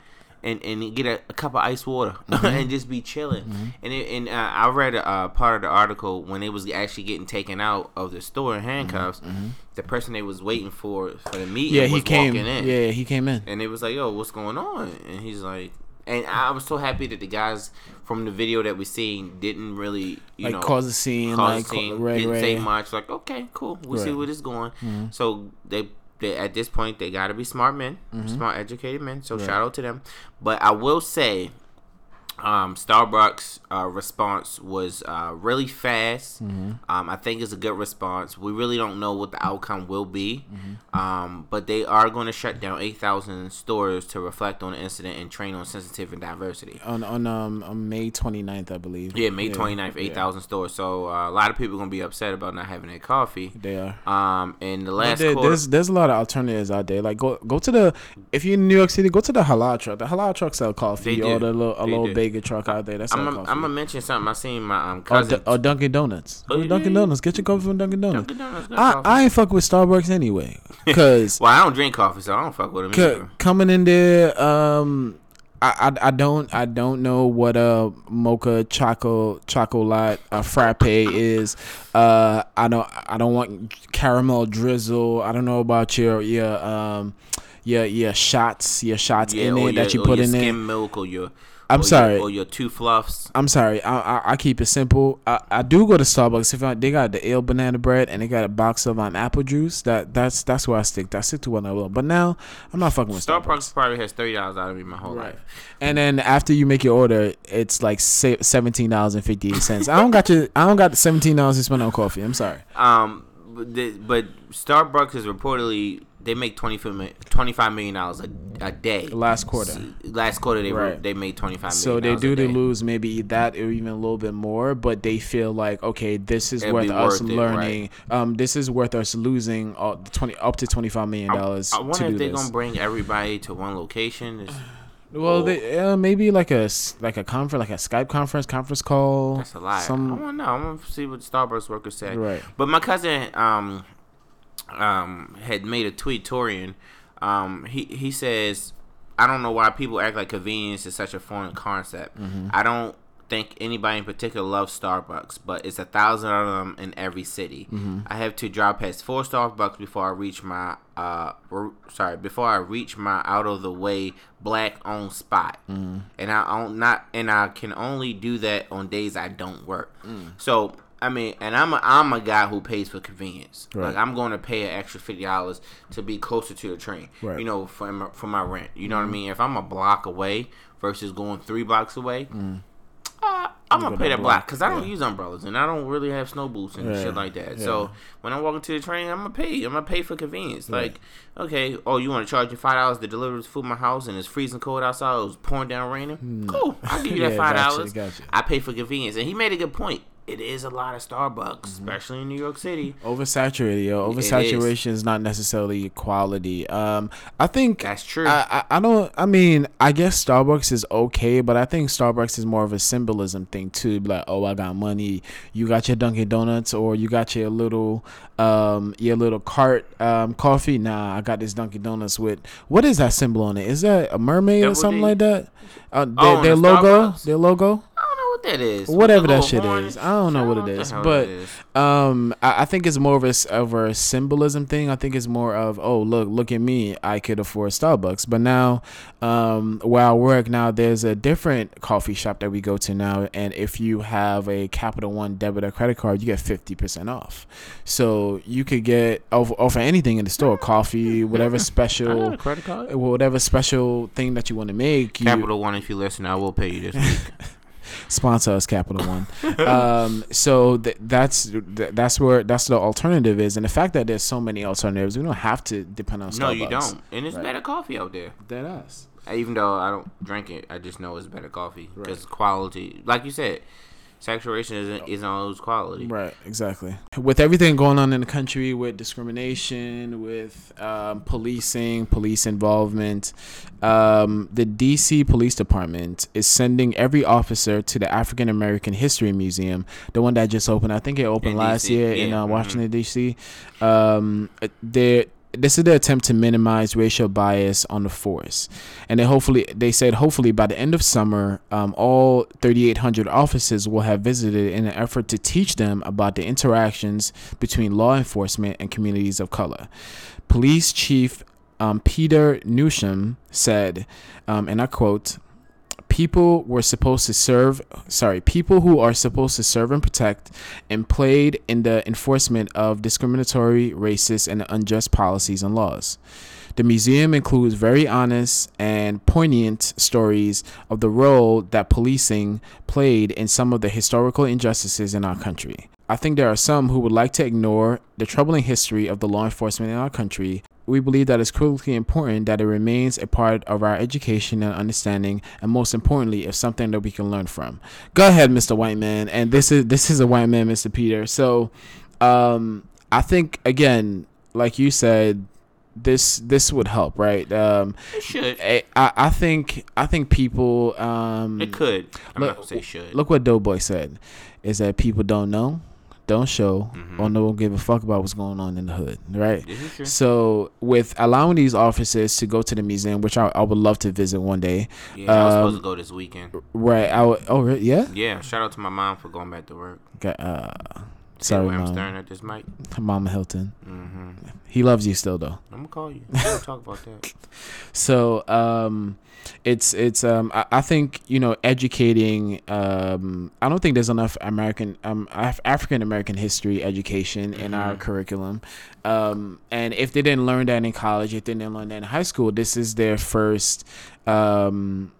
And, and get a, a cup of ice water (laughs) Mm-hmm. and just be chilling. And it, and uh, I read a uh, part of the article when it was actually getting taken out of the store in handcuffs. The person they was waiting for for the meeting Mm-hmm. Yeah, was he came. walking in. Yeah, he came in. And it was like, yo, what's going on? And he's like, and I was so happy that the guys from the video that we seen didn't really, you Like know, cause a scene, cause like a scene, right, didn't right. say much. Like, okay, cool, we see. Mm-hmm. where this is going. So they, they, at this point, they got to be smart men, Mm-hmm. smart, educated men. So shout out to them. But I will say, um, Starbucks uh, response was uh, really fast. Mm-hmm. Um, I think it's a good response. We really don't know what the outcome will be, Mm-hmm. um, but they are going to shut down eight thousand stores to reflect on the incident and train on sensitive and diversity. on on um on May 29th, I believe. Yeah, May 29th, 8,000 stores. So uh, a lot of people are going to be upset about not having their coffee. They are. Um, and the last there- quarter, there's there's a lot of alternatives out there. Like go go to the if you're in New York City, go to the halal truck. The halal truck sell coffee They or the little a They little do. Bagel truck out there. That's I'm gonna mention something I seen my um, or, cousin. D- or Dunkin' Donuts. Oh, Dunkin' Donuts. Get your coffee from Dunkin' Donuts. Dunkin' Donuts I, coffee. I ain't fuck with Starbucks anyway, (laughs) cause well, I don't drink coffee, so I don't fuck with them coming in there, um, I, I, I don't I don't know what a mocha choco chocolate a frappe is. Uh, I don't I don't want caramel drizzle. I don't know about your your um your your shots your shots Yeah, in or it your, that you or put your in skim there. milk or your. I'm or sorry. Your, or your two fluffs. I'm sorry. I, I I keep it simple. I, I do go to Starbucks if I, they got the ale banana bread and they got a box of um apple juice. That that's that's where I stick. I stick to what I will. But now I'm not fucking with Starbucks. Starbucks probably has thirty dollars out of me my whole Right. life. And then after you make your order, it's like seventeen dollars and fifty eight cents. I don't got your I don't got the seventeen dollars to spend on coffee. I'm sorry. Um, but Starbucks is reportedly they make 25 million dollars a, a day. Last quarter. Last quarter they were, they made twenty five million. So they do to lose maybe that or even a little bit more, but they feel like okay, this is It'd worth us worth it, learning. Um, this is worth us losing uh, twenty up to twenty five million dollars I to wonder do if they're gonna bring everybody to one location. It's- (sighs) Well, Or- they, uh, maybe like a like a conference, like a Skype conference, conference call. That's a. I Some want to know. I want to see what Starbucks workers say. Right. But my cousin um um had made a tweet. Torian. Um, he he says, I don't know why people act like convenience is such a foreign concept. Mm-hmm. I don't think anybody in particular loves Starbucks, but it's a thousand of them in every city. Mm-hmm. I have to drive past four Starbucks before I reach my uh sorry before I reach my out of the way black owned spot, Mm-hmm. and I own not and I can only do that on days I don't work. Mm. So. I mean, and I'm a, I'm a guy who pays for convenience. Right. Like I'm going to pay an extra fifty dollars to be closer to the train. Right. Mm-hmm. You know, for my, for my rent. You know what I mean? If I'm a block away versus going three blocks away, uh, I'm gonna pay that block because I don't yeah. use umbrellas and I don't really have snow boots and Yeah, shit like that. yeah. So when I'm walking to the train, I'm gonna pay. I'm gonna pay for convenience. Like, okay, oh, you want to charge you five dollars to deliver this food to my house and it's freezing cold outside. It was pouring down raining. Cool, I'll give you (laughs) that five gotcha, dollars. gotcha. I pay for convenience, and he made a good point. It is a lot of Starbucks, Mm-hmm. especially in New York City. oversaturated. Yo, It is. oversaturation is not necessarily quality. Um, I think That's true. I, I I don't. I mean, I guess Starbucks is okay, but I think Starbucks is more of a symbolism thing too. Like, oh, I got money. You got your Dunkin' Donuts, or you got your little um your little cart um coffee. Nah, I got this Dunkin' Donuts with what is that symbol on it? Is that a mermaid or something D. like that? Uh, their, Oh, their the logo. Starbucks? Their logo. I don't know what that is. whatever that shit horn? is. I don't know I what it know but it is. um, I, I think it's more of a of a symbolism thing. I think it's more of oh look look at me, I could afford Starbucks. But now, um, where I work now, there's a different coffee shop that we go to now, and if you have a Capital One debit or credit card, you get fifty percent off. So you could get over offer anything in the store, coffee, whatever (laughs) special. credit card. Whatever special thing that you want to make, you, Capital One, if you listen, I will pay you this week. (laughs) sponsor us capital one um so th- that's th- that's where that's the alternative is and the fact that there's so many alternatives we don't have to depend on Starbucks. no, you don't. And it's Right. better coffee out there. Dead us. Even though I don't drink it, I just know it's better coffee Right. because quality, like you said, saturation isn't isn't always quality. Right, exactly. With everything going on in the country, with discrimination, with um, policing, police involvement, um, the DC Police Department is sending every officer to the African American History Museum, the one that just opened. I think it opened In last DC, year in yeah, uh, mhm. Washington D.C. Um, they this is the attempt to minimize racial bias on the force, and then hopefully they said hopefully by the end of summer, um, all 3,800 officers will have visited in an effort to teach them about the interactions between law enforcement and communities of color. Police Chief um, Peter Newsham said, um, and I quote. People were supposed to serve, sorry, people who are supposed to serve and protect and played in the enforcement of discriminatory, racist, and unjust policies and laws. The museum includes very honest and poignant stories of the role that policing played in some of the historical injustices in our country. I think there are some who would like to ignore the troubling history of the law enforcement in our country. We believe that it's critically important that it remains a part of our education and understanding, and most importantly, it's something that we can learn from. Go ahead, Mr. White Man, and this is this is a white man, Mr. Peter. So, um, I think again, like you said, this this would help, right? Um, It should. I, I I think I think people um It could. I'm look- not gonna say should. look what Doughboy said is that people don't know, don't show, Mhm. or no one give a fuck about what's going on in the hood, right? This is true. So with allowing these officers to go to the museum, which I, I would love to visit one day, Yeah, I was um, supposed to go this weekend. right? I would, oh yeah, Yeah, shout out to my mom for going back to work. Got, uh, Sorry, I'm staring at this mic. Mama Hilton. hmm He loves you still though. I'm gonna call you. We'll talk about that. (laughs) So um, it's it's um, I, I think you know educating. Um, I don't think there's enough American um, Af- African American history education in our Mhm. curriculum. Um, and if they didn't learn that in college, if they didn't learn that in high school, this is their first um,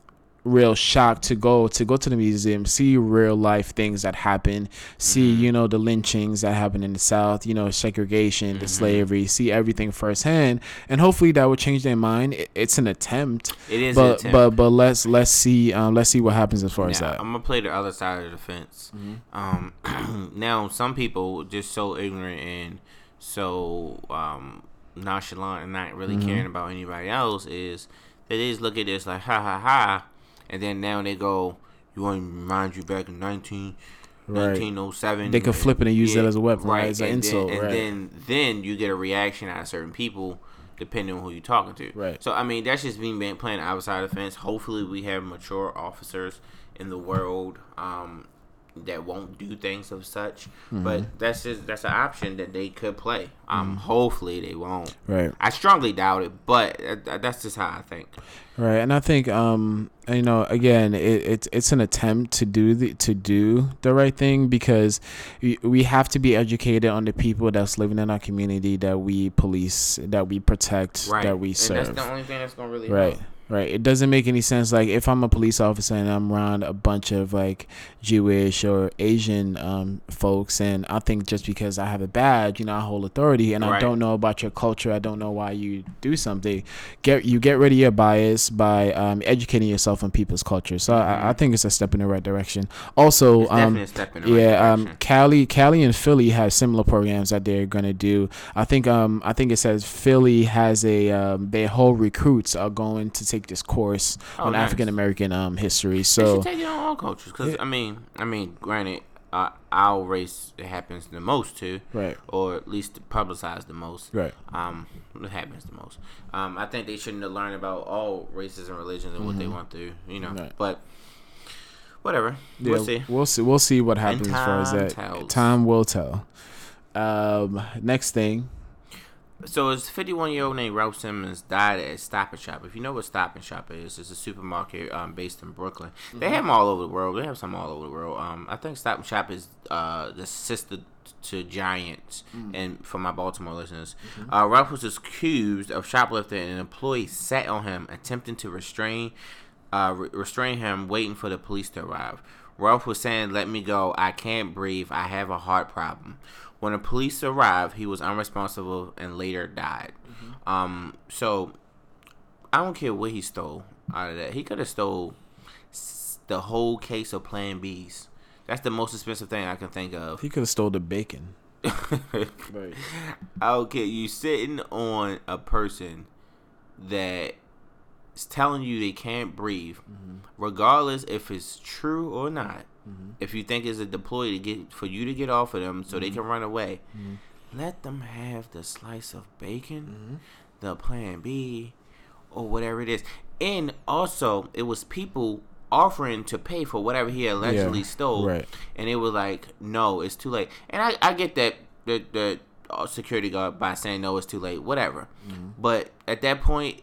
real shock to go to go to the museum, see real life things that happen, see Mhm. you know the lynchings that happen in the South, you know segregation, the Mhm. slavery, see everything firsthand, and hopefully that will change their mind. It, it's an attempt, It is. an but attempt. but but let's let's see um, let's see what happens as far as Now, that. I'm gonna play the other side of the fence. Um, (clears throat) now some people just so ignorant and so um, nonchalant and not really Mhm. caring about anybody else is they just look at this like ha ha ha, and then now they go, "You want to remind you back in 19, Right. 1907." They could flip it and use it as a weapon, right, right? as an and insult, then, and right. then then you get a reaction out of certain people depending on who you're talking to. Right. So I mean, that's just me being playing outside the fence. Hopefully, we have mature officers in the world um, that won't do things of such. Mm-hmm. But that's just that's an option that they could play. Um, hopefully they won't. Right. I strongly doubt it, but that's just how I think. Right, and I think um you know again it, it's it's an attempt to do the to do the right thing because we, we have to be educated on the people that's living in our community that we police that we protect Right. that we and serve. that's the only thing that's gonna really Right. help. Right. It doesn't make any sense. Like if I'm a police officer and I'm around a bunch of like Jewish or Asian um, folks, and I think just because I have a badge, you know, I hold authority, and I don't know about your culture, I don't know why you do something. Get you get rid of your bias by um, educating yourself on people's culture. So I, I think it's a step in the right direction. Also, um, definitely a step in the right yeah, um. Cali, Cali, and Philly have similar programs that they're gonna do. I think, um, I think it says Philly has a um, their whole recruits are going to take this course Oh, on nice. African American um history. So should take it on all cultures, because Yeah. I mean, I mean, granted, uh, our race it happens the most to, right, or at least publicized the most. right, Um, it happens the most. Um, I think they shouldn't have learned about all races and religions and what they want to, you know. Mm-hmm. Right. But whatever. Yeah, We'll see. We'll see. We'll see what happens as far as that. tells. Time will tell. Um, next thing. So, it's 51 year old named Ralph Simmons died at Stop and Shop. If you know what Stop and Shop is, it's a supermarket um, based in Brooklyn. They have them all over the world. They have some all over the world. Um, I think Stop and Shop is uh, the sister to Giants. And for my Baltimore listeners, uh, Ralph was accused of shoplifting, and an employee sat on him, attempting to restrain uh, re- restrain him, waiting for the police to arrive. Ralph was saying, "Let me go. I can't breathe. I have a heart problem." When the police arrived, he was unresponsible and later died. Um, so I don't care what he stole out of that. He could have stole the whole case of Plan B's. That's the most expensive thing I can think of. He could have stole the bacon. (laughs) okay, you sitting on a person that is telling you they can't breathe, regardless if it's true or not. Mm-hmm. If you think it's a deploy to get for you to get off of them so they can mm-hmm. run away, mm-hmm. let them have the slice of bacon, the Plan B, or whatever it is. And also, it was people offering to pay for whatever he allegedly stole right. and it was like, no, it's too late. And I, I get that the the uh, security guard by saying no, it's too late, whatever. But at that point,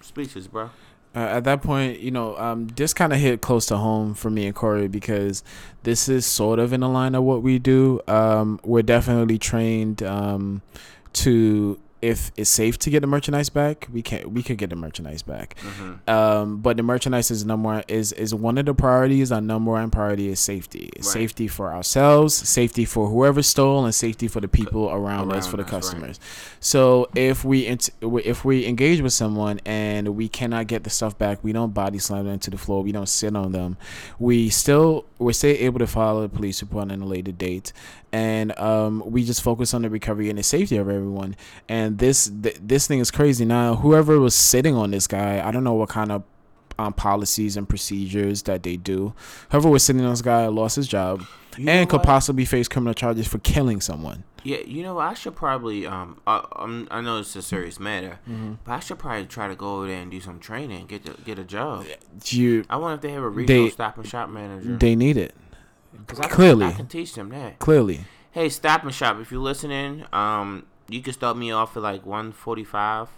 speeches, bro. Uh, at that point, you know, um, this kind of hit close to home for me and Corey because this is sort of in the line of what we do. Um, we're definitely trained um, to if it's safe to get the merchandise back, we can we could get the merchandise back. Um, but the merchandise is number one, is is one of the priorities. Our number one priority is safety. Right. Safety for ourselves, safety for whoever stole, and safety for the people around, us, for the us, right. customers. So if we if we engage with someone and we cannot get the stuff back, we don't body slam them to the floor. We don't sit on them. We still we're still able to file a police report on a later date, and um, we just focus on the recovery and the safety of everyone. And this th- this thing is crazy. Now, whoever was sitting on this guy, I don't know what kind of um, policies and procedures that they do. Whoever was sitting on this guy lost his job You and could what? possibly face criminal charges for killing someone. Yeah, you know, I should probably um, I, um, I know it's a serious matter, but I should probably try to go over there and do some training, get the, get a job. You I wonder if they have a regional They- stop and shop manager. they need it 'Cause I can- clearly. I can teach them that. clearly. Hey, Stop and Shop, if you're listening, um, you can start me off at like 145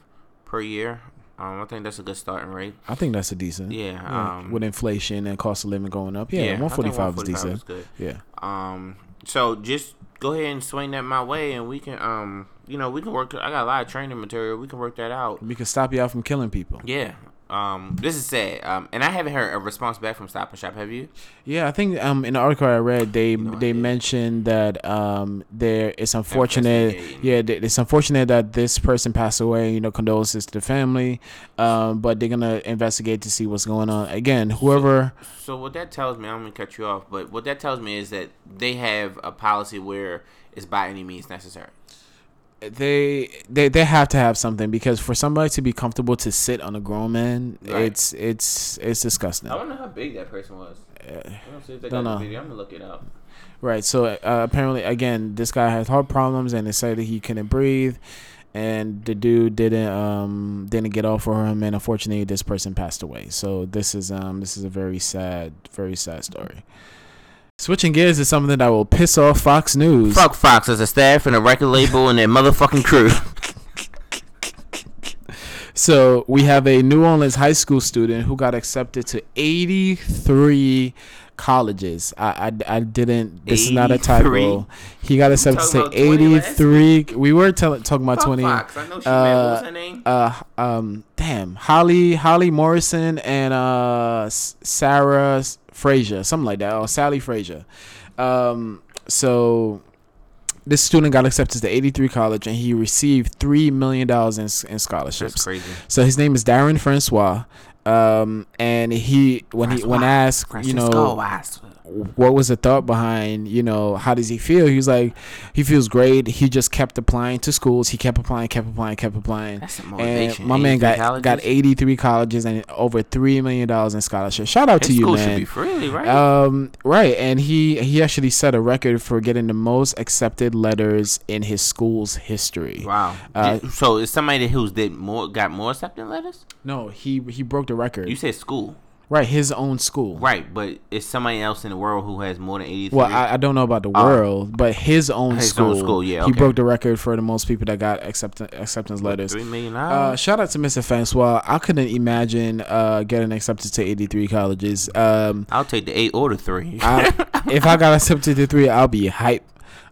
per year. Um, I think that's a good starting rate. I think that's a decent. Yeah, Yeah, um, with inflation and cost of living going up. Yeah, I think 145 is 145 decent. good. Yeah. Um, so just go ahead and swing that my way, and we can, um, you know, we can work. I got a lot of training material. We can work that out. We can stop you out from killing people. Yeah. Um, this is sad. Um, and I haven't heard a response back from Stop and Shop. Have you? Yeah, I think um in the article I read they No they mentioned that um there it's unfortunate yeah it's unfortunate that this person passed away you know condolences to the family um but they're gonna investigate to see what's going on again whoever So what that tells me, I'm gonna cut you off, but what that tells me is that they have a policy where it's by any means necessary. They they they have to have something because for somebody to be comfortable to sit on a grown man Right. it's it's it's disgusting I don't know how big that person was. I don't see if they Don't got the know. video. I'm gonna look it up. Right. So uh, apparently, again, this guy has heart problems, and they said that he couldn't breathe, and the dude didn't um didn't get off for him, and unfortunately, this person passed away. So this is um this is a very sad, very sad story. Switching gears is something that will piss off Fox News. Fuck Fox as a staff and a record label and their motherfucking crew. (laughs) So we have a New Orleans high school student who got accepted to 83 colleges. I I, I didn't. This is not a 83? typo. He got accepted talking to about 20 last 83. We were tell, talking about Fuck 20. Fox. I know she uh. What was her name? uh um damn Holly Holly Morrison and uh Sarah S- Frazier something like that or Sally Frazier um so this student got accepted to 83 college and he received 3 million dollars in, in That's scholarships crazy. so his name is Darren Francois um and he when he when Francois. asked you know Francisco. What was the thought behind you know how does he feel he was like he feels great he just kept applying to schools he kept applying kept applying kept applying That's some and motivation. my man got colleges? got 83 colleges and over 3 million dollars in scholarships shout out His to you school should be free, right? um right and he he actually set a record for getting the most accepted letters in his school's history wow. uh, so is somebody who's did more got more acceptance letters? no he he broke the record You said school. Right, his own school. Right, but it's somebody else in the world who has more than eighty three. Well, I, I don't know about the world, but his own His school. own school, yeah, He broke the record for the most people that got accept- acceptance letters. three million Uh, shout out to Mr. Francois. I couldn't imagine uh, getting accepted to 83 colleges. Um, I'll take the eight or the three. I, (laughs) if I got accepted to three, I'll be hype.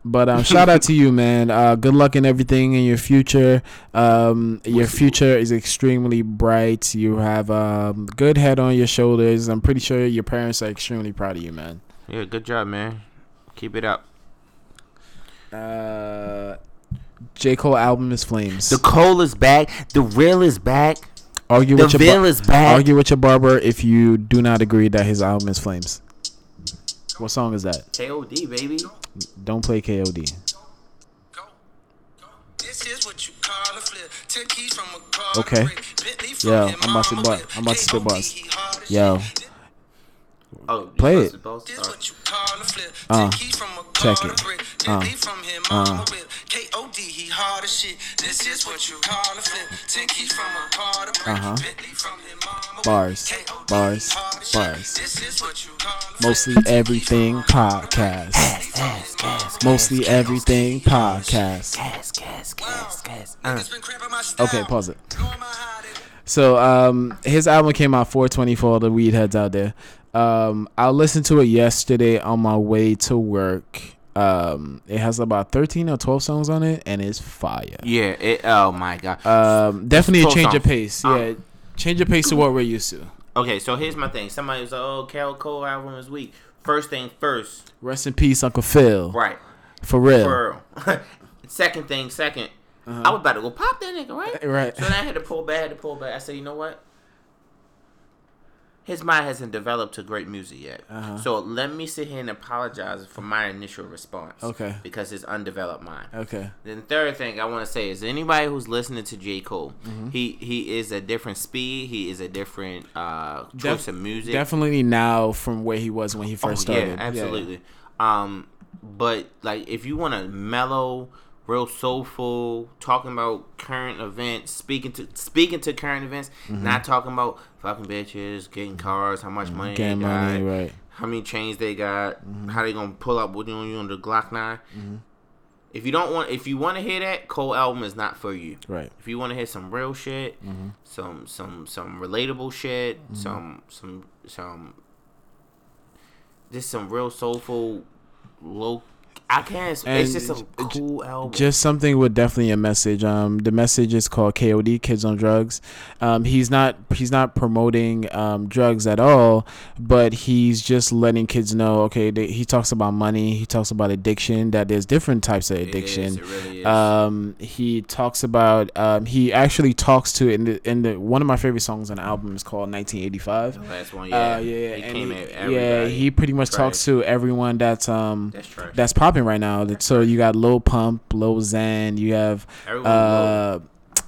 But um, shout out to you, man. Uh, good luck in everything in your future. Um, your future is extremely bright. You have um, good head on your shoulders. I'm pretty sure your parents are extremely proud of you, man. yeah, good job, man. Keep it up. Uh, J Cole album is Flames. The Cole is back. The real is back. argue The with your bar- is back. argue with your barber if you do not agree that his album is Flames. What song is that? KOD, baby. Don't play KOD. Go, go. This is what you call a flip. Ten keys from a car. Okay. Bentley Yo, I'm about to mama buzz. I'm about to spit KOD, buzz. he Yo, shit. Oh, Play it. to both This start. what you call a flip. Uh, from a check it. to brick. Uh, Bentley from him uh. K.O.D. he hard as shit. This is what you call a flip. Ten keys from a car to brick. Uh-huh. From him. Bars, K.O.D. bars, bars. shit. This is what you call a. Mostly everything podcast. Mostly everything podcast. Okay, pause it. Going my hide in. So um, his album came out 420 for all the weed heads out there. Um, I listened to it yesterday on my way to work. Um, it has about 13 or 12 songs on it, and it's fire. Yeah. It, oh my god. Um, definitely a 12 change of songs. pace. Um, Yeah, change of pace to what we're used to. Okay, so here's my thing. Somebody was like, "Oh, Cal Cole album is weak." First thing first, Rest in peace, Uncle Phil. right? For real. For real. (laughs) second thing, 2nd I was about to go pop that nigga, right? Uh-huh. Right. So then I had to pull back. I had to pull back. I said, you know what? His mind hasn't developed to great music yet. Uh-huh. So let me sit here and apologize for my initial response. Okay. Because it's undeveloped mind. Okay. Then third thing I want to say is anybody who's listening to J Cole, Mm-hmm. he he is a different speed. He is a different uh, choice Def- of music. Definitely now from where he was when he first Oh, started. Yeah, absolutely. Um, but like if you want to mellow, real soulful, talking about current events, speaking to speaking to current events, Mm-hmm. not talking about fucking bitches, getting cars, how much money Getting they got, money, right. how many chains they got, how they gonna pull up with you on you on the Glock 9 Mm-hmm. If you don't want, if you want to hear that, Cole album is not for you. Right. If you want to hear some real shit, Mm-hmm. some some some relatable shit, some some some just some real soulful low. I can't. It's, just a cool album. Just something with definitely a message. Um, the message is called KOD, Kids on Drugs. Um, he's not he's not promoting um, drugs at all, but he's just letting kids know. Okay, they, he talks about money. He talks about addiction. That there's different types of It is, addiction. it really is. Um, he talks about. Um, he actually talks to in the in the one of my favorite songs on the album is called 1985. the last one, yeah, Uh, yeah, came he, yeah, he pretty much Trash. talks to everyone that's um That's that's popping right now. So you got Lil Pump, Lil Xan, you have uh,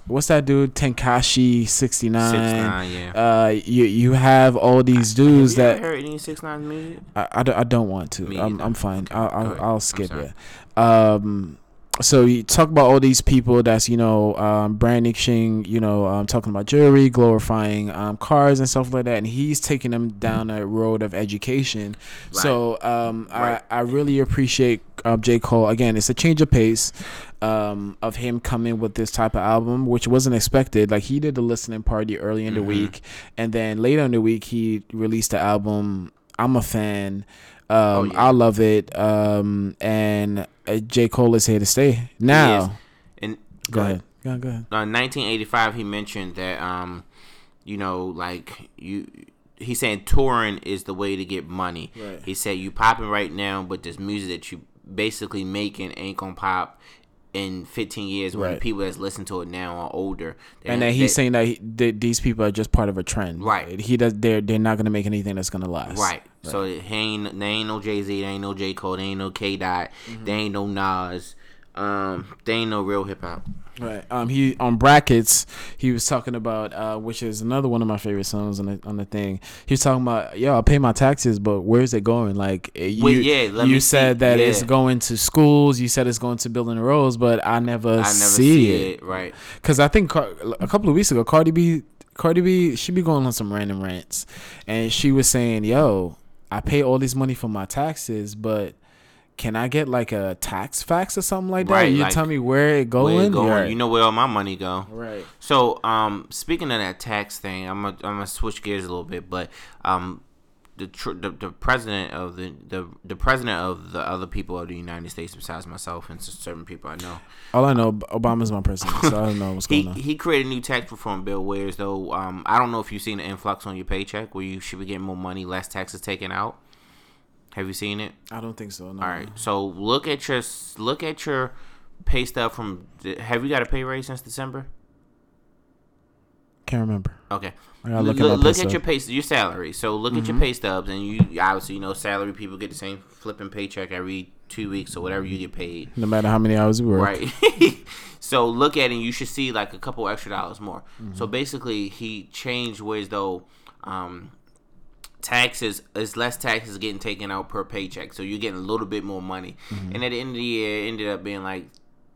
what's that dude? Tekashi sixty nine. 6ix9ine, yeah. Uh, you you have all these dudes Have you that heard any Six Nine music? I, I, don't- I don't want to. I'm. I'm fine. I'll I'll. I'll skip it. Um, so you talk about all these people that's you know um, brandishing, you know, um, talking about jewelry, glorifying um, cars and stuff like that, and he's taking them down a road of education. So um, Right. I I really appreciate um, J Cole. Again, it's a change of pace. Um, of him coming with this type of album, which wasn't expected. Like he did the listening party early in the Mhm. week, and then later in the week he released the album. I'm a fan. Um, Oh, yeah. I love it. Um, and uh, J Cole is here to stay. Now, And go ahead. Go, go ahead. uh, 1985 he mentioned that um you know like you he's saying touring is the way to get money Right. he said you popping right now but this music that you basically making ain't gonna pop in 15 years when Right. people that's listen to it now are older And then he's saying that he, th- these people are just part of a trend. Right. He does. They're they're not gonna make anything that's gonna last. right so he ain't they ain't no jay-z they ain't no j cole they ain't no k dot mm-hmm. they ain't no nas um they ain't no real hip-hop Right. Um. He on brackets. He was talking about uh, which is another one of my favorite songs on the on the thing. He was talking about, yo, I pay my taxes, but where's it going? Like eh, you, Well, yeah, you said see- that it's going to schools. You said it's going to building roads, but I never, i never see, see it. it right Because I think Car- a couple of weeks ago, Cardi B Cardi B, she be going on some random rants, and she was saying, "Yo, I pay all this money for my taxes, but." Can I get like a tax fax or something like that? Right, you like, tell me where it going? Where it going? Right. You know where all my money go. right. So, um, speaking of that tax thing, I'm gonna, I'm gonna switch gears a little bit, but um, the tr- the, the president of the, the the president of the other people of the United States, besides myself and certain people I know, All I know, Obama's my president, so I don't know what's (laughs) he going on. he created a new tax reform bill where as though um, I don't know if you've seen the influx on your paycheck where you should be getting more money, less taxes taken out. Have you seen it? I don't think so. No. All right. So look at your look at your pay stub from. Have you got a pay raise since December? Can't remember. Okay. I Look, look at look, pay at. Mm-hmm. your pay your salary. So look at your pay stubs, and you obviously you know salary people get the same flipping paycheck every two weeks or whatever you get paid. No matter how many hours you work. Right. (laughs) so look at it and you should see like a couple extra dollars more. So basically he changed ways though um taxes is less taxes getting taken out per paycheck. So you're getting a little bit more money. And at the end of the year it ended up being like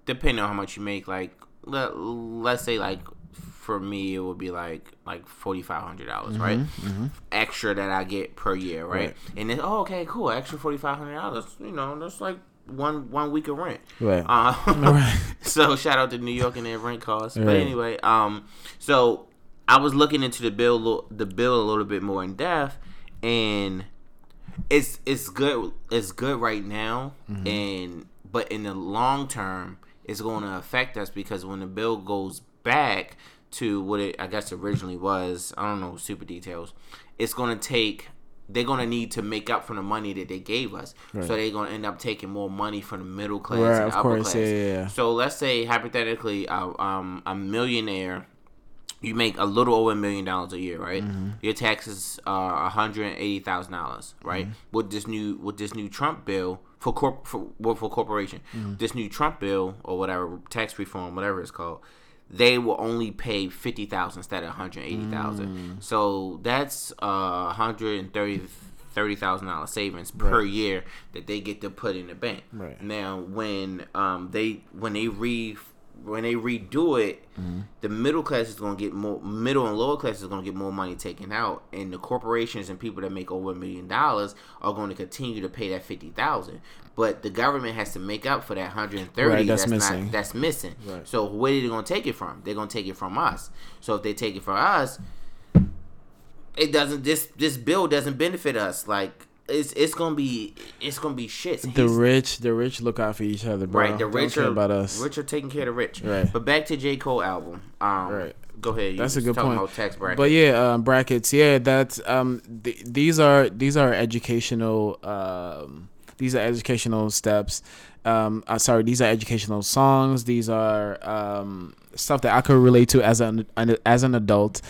depending on how much you make, like let, let's say like for me it would be like like forty five hundred dollars, right? Extra that I get per year, right? Right. And then oh okay, cool, extra forty five hundred dollars. You know, that's like one one week of rent. Right. Uh, (laughs) Right. (laughs) so shout out to New York and their rent costs. But anyway, um, so I was looking into the bill, the bill a little bit more in depth, and it's it's good. It's good right now, Mm-hmm. and but in the long term, it's going to affect us because when the bill goes back to what it I guess originally was, I don't know super details. It's going to take. They're going to need to make up for the money that they gave us, Right. so they're going to end up taking more money from the middle class Right, and upper course, class. yeah, yeah. So let's say hypothetically, uh, um, a millionaire, you make a little over a million dollars a year, right? Mm-hmm. Your taxes are hundred eighty thousand dollars, right? Mm-hmm. With this new with this new Trump bill for corp for well, for corporation, Mm-hmm. this new Trump bill or whatever tax reform, whatever it's called. They will only pay fifty thousand instead of one hundred eighty thousand. Mm. So that's uh hundred and thirty thirty thousand dollars savings per year that they get to put in the bank. Right. Now, when um they when they re when they redo it, mm-hmm. the middle class is gonna get more. Middle and lower class is gonna get more money taken out, and the corporations and people that make over a million dollars are going to continue to pay that fifty thousand. But the government has to make up for that hundred and thirty. Right, that's that's missing. Not, that's missing. Right. So where are they gonna take it from? They're gonna take it from us. So if they take it from us, it doesn't. This this bill doesn't benefit us. Like it's it's gonna be it's gonna be shit. The He's- rich, the rich look out for each other, bro. Right, the rich are about us. Rich are taking care of the rich. Right. But back to J Cole album. Um, Right. Go ahead. That's a good point. About tax bracket. But yeah, um, brackets. Yeah, that's um. Th- these are these are educational. Um, these are educational steps. Um, uh, sorry, these are educational songs. These are um stuff that I could relate to as an, an as an adult.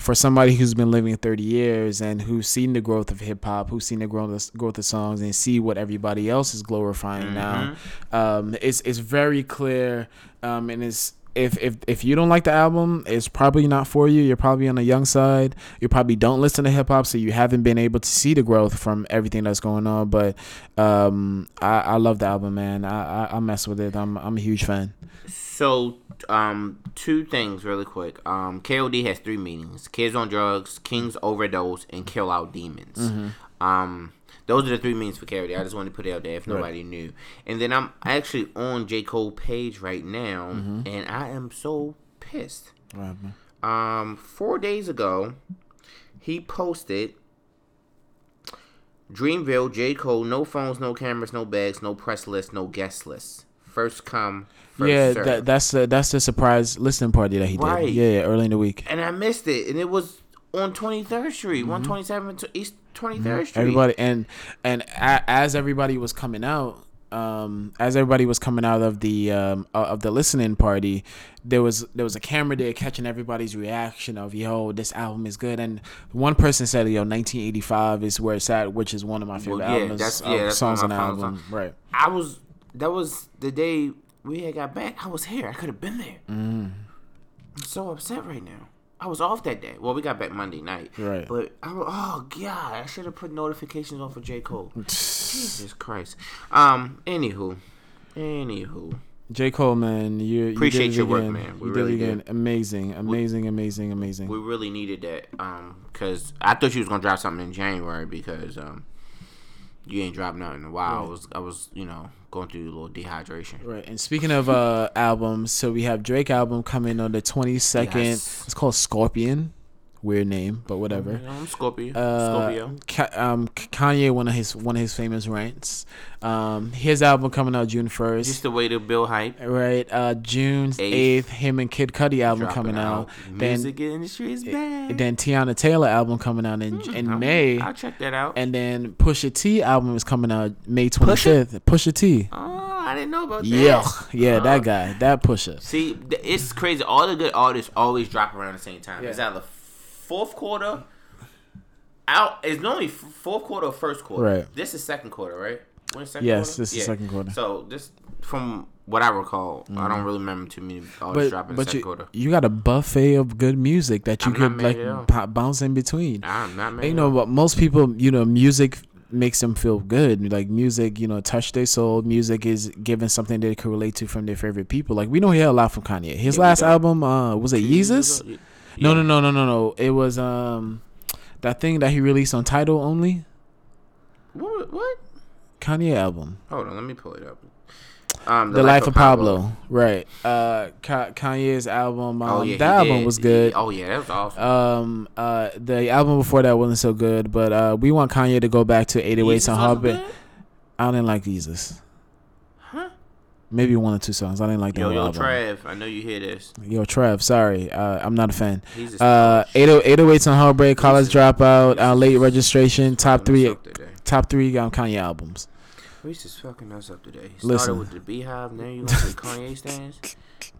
For somebody who's been living 30 years and who's seen the growth of hip hop, who's seen the growth growth of songs, and see what everybody else is glorifying now, um, it's it's very clear, um, and it's if if if you don't like the album, it's probably not for you. You're probably on the young side. You probably don't listen to hip hop, so you haven't been able to see the growth from everything that's going on. But um, I, I love the album, man. I, I I mess with it. I'm I'm a huge fan. So, um, two things really quick. Um, KOD has three meanings: kids on drugs, kings overdose, and kill out demons. Mm-hmm. Um, those are the three meanings for KOD. I just wanted to put it out there if nobody knew. And then I'm actually on J Cole page right now, Mm-hmm. and I am so pissed. Um, four days ago, he posted Dreamville, J. Cole, no phones, no cameras, no bags, no press list, no guest list. First come, first yeah, serve. that, that's the that's the surprise listening party that he Right. did. Yeah, yeah, early in the week. and I missed it, and it was on 23rd Street, Mm-hmm. 127 East 23rd Street. Everybody and and a, as everybody was coming out, um, as everybody was coming out of the um of the listening party, there was there was a camera there catching everybody's reaction of yo, this album is good. And one person said yo, 1985 is where it's at, which is one of my favorite yeah, albums, that's- yeah, that's songs on the album. favorite Right. I was, that was the day we had got back. I was here. I could have been there. Mm. I'm so upset right now. I was off that day. Well, we got back Monday night. Right. But I, oh god, I should have put notifications on for J Cole. (laughs) Jesus Christ. Um. Anywho, anywho. J Cole, man, you you Appreciate did it your work, again. man. We you really did did. Amazing, amazing, amazing, amazing. We really needed that. Um, cause I thought you was gonna drop something in January because um, you ain't dropped nothing in a while. I was I was you know going through a little dehydration. Right, and speaking of uh albums, so we have Drake album coming on the twenty second. Yes. It's called Scorpion. Weird name, but whatever. I'm Scorpio. Uh, Scorpio. Ka- um, Kanye one of his one of his famous rants. Um, his album coming out June first. Just the way to build hype. Right, uh, June Eighth. him and Kid Cudi album Dropping coming out. Music industry is Then, back. then Teyana Taylor album coming out in in I'll- May, I'll check that out. and then Pusha T album is coming out May twenty fifth. Pusha T, oh, I didn't know about that. yeah, yeah, Uh, that guy, that Pusha. See, it's crazy. All the good artists always drop around the same time. Yeah. It's either fourth quarter. Out. It's normally fourth quarter or first quarter. Right. This is second quarter, right? When is second Yes, quarter? this is second quarter. So this, from what I recall, I don't really remember too many artists But dropping but second you quarter. you got a buffet of good music that you I'm could like pop, bounce in between. I'm not mad. you know, but most people, you know, music makes them feel good. Like music, you know, touch their soul. Music is giving something they can relate to from their favorite people. Like we don't hear a lot from Kanye. His Yeah, last album, uh, was it Yeezus? Yeah. No, no, no, no, no, no. It was um that thing that he released on Tidal only. What? What? Kanye album, Hold on, let me pull it up. Um, The, Life, of Pablo. Right. Uh, Ka- Kanye's album. Um, Oh yeah, that album did. was good. Oh yeah, that was awesome. Um, uh, the album before that wasn't so good, but uh, we want Kanye to go back to 808s and Heartbreak. I didn't like Yeezus. Maybe one or two songs. I didn't like the Yo, yo, album. Trav, I know you hear this. Yo, Trev. Sorry, uh, I'm not a fan. He's a Uh, 80, 808s and Heartbreak, College Dropout, uh, Late Registration, top three, top three um, Kanye albums. Reese is fucking us up today. He Listen. with the BeyHive, now you want the (laughs) Kanye stands.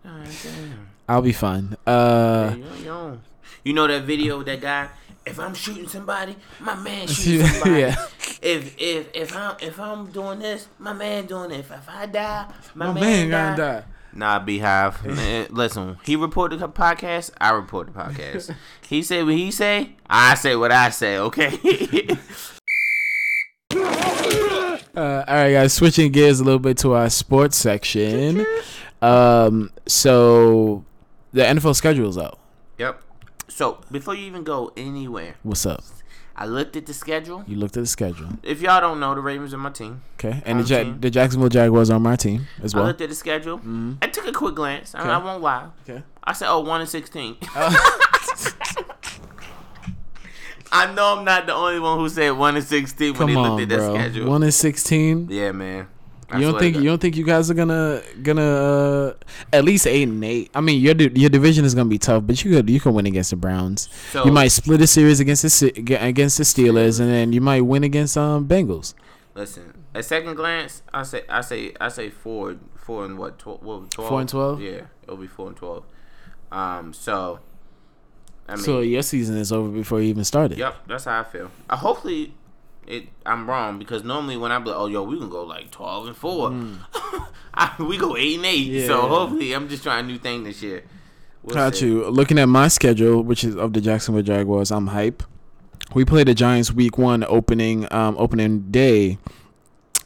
God damn. I'll be fine. Uh, Yeah, you, you know, you know that video with that guy. If I'm shooting somebody, my man shooting somebody. (laughs) yeah. If if if I'm if I'm doing this, my man doing it. If, if I die, my, My man, man die. gonna die. Nah, BeyHive. (laughs) Man, listen, he reported the podcast. I report the podcast. (laughs) he said what he say. I say what I say. Okay. Uh, all right, guys. Switching gears a little bit to our sports section. Um, so the NFL schedule's out. yep. So before you even go anywhere, What's up? I looked at the schedule. You looked at the schedule, If y'all don't know, the Ravens are my team. okay? And the, ja- the Jacksonville Jaguars are on my team as well. I looked at the schedule. Mm-hmm. I took a quick glance. I, Okay. I won't lie. Okay. I said, "Oh, one and 16. (laughs) (laughs) I know I'm not the only one who said one and sixteen when Come they looked at that bro. schedule. One and sixteen. yeah, man. You don't think you don't think you guys are gonna gonna uh, at least eight and eight? I mean, your your division is gonna be tough, but you could you can win against the Browns. So- you might split a series against the against the Steelers, and then you might win against um Bengals. Listen, at second glance, I say, I say, I say four, four and what, tw- what twelve? And 12? Yeah, it'll be four and twelve. Um, so, I mean, so your season is over before you even started. yep, that's how I feel. Uh, hopefully, it I'm wrong because normally when I be like, oh yo, we can go like twelve and four, (laughs) I, we go eight and eight. Yeah. So hopefully, I'm just trying a new thing this year. We'll Got see. you. Looking at my schedule, which is of the Jacksonville Jaguars, I'm hype. We play the Giants week one opening um opening day.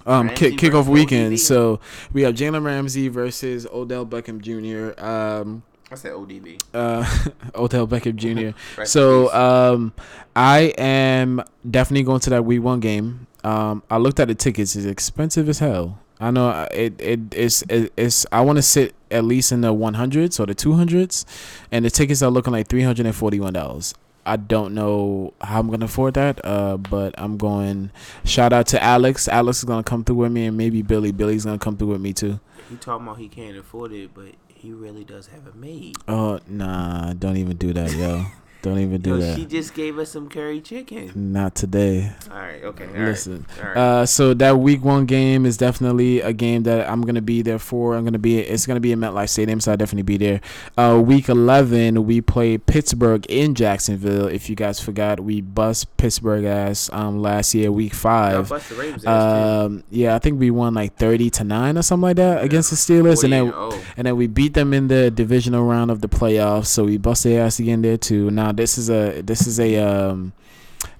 Um, Ramsey kick, kickoff weekend. So we have Jalen Ramsey versus Odell Beckham Jr. Um, I said ODB. uh, (laughs) Odell Beckham Jr. (laughs) Rest so um, I am definitely going to that week one game. Um, I looked at the tickets; it's expensive as hell. I know uh, it it it's it, it's I want to sit at least in the one hundreds or the two hundreds, and the tickets are looking like three hundred and forty one dollars. I don't know how I'm gonna afford that, uh, but I'm going. Shout out to Alex. Alex is gonna come through with me, and maybe Billy. Billy's gonna come through with me too. he talking about he can't afford it, but he really does have it made. Oh nah, don't even do that, yo. (laughs) Don't even do Yo, that. she just gave us some curry chicken. Not today. All right, okay. All right, Listen, right. uh, so that week one game is definitely a game that I'm gonna be there for. I'm gonna be. It's gonna be in MetLife Stadium, so I'll definitely be there. Uh, week 11, we play Pittsburgh in Jacksonville. If you guys forgot, we bust Pittsburgh ass um last year, week five. bust the Ravens Um, yeah, I think we won like 30 to nine or something like that against the. Steelers, and then and oh. and then we beat them in the divisional round of the playoffs. So we bust their ass again there too. Now this is a this is a um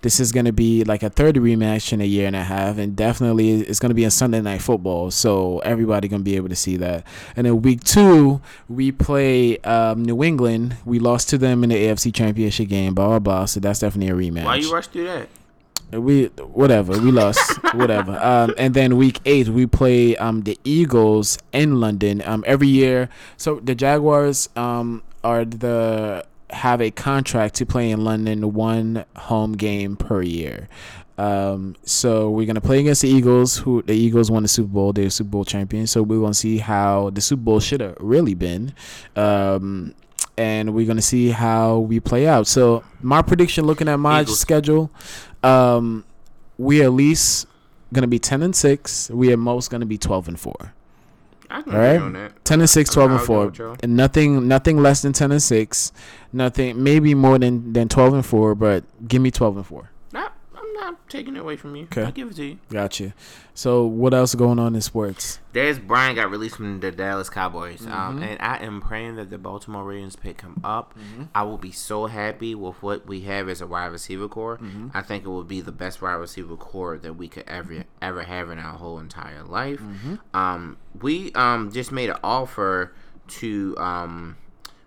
this is going to be like a third rematch in a year and a half, and definitely it's going to be a Sunday night football, so everybody going to be able to see that. And then week two, we play um, New England. We lost to them in the AFC Championship game, blah blah blah. So that's definitely a rematch. Why you rush through that? We whatever we lost (laughs) whatever. Um, and then week eight we play um the Eagles in London. Um, every year. So the Jaguars um are the have a contract to play in London one home game per year. Um, so we're gonna play against the Eagles. Who the Eagles won the Super Bowl? They're Super Bowl champions. So we're gonna see how the Super Bowl should have really been. Um, and we're gonna see how we play out. So my prediction, looking at my Eagles. schedule, um, we at least gonna be ten and six. We at most gonna be twelve and four. All right. 10 and 6, I'm 12 and 4. And nothing nothing less than 10 and 6. Nothing maybe more than than 12 and 4, but give me 12 and 4. Nah, I'm not taking it away from you. Okay. I'll give it to you. Gotcha. So what else going on in sports? Dez Bryant got released from the Dallas Cowboys, Mm-hmm. um, and I am praying that the Baltimore Ravens pick him up. Mm-hmm. I will be so happy with what we have as a wide receiver core. Mm-hmm. I think it will be the best wide receiver core that we could ever ever have in our whole entire life. Mm-hmm. Um, we um just made an offer to um,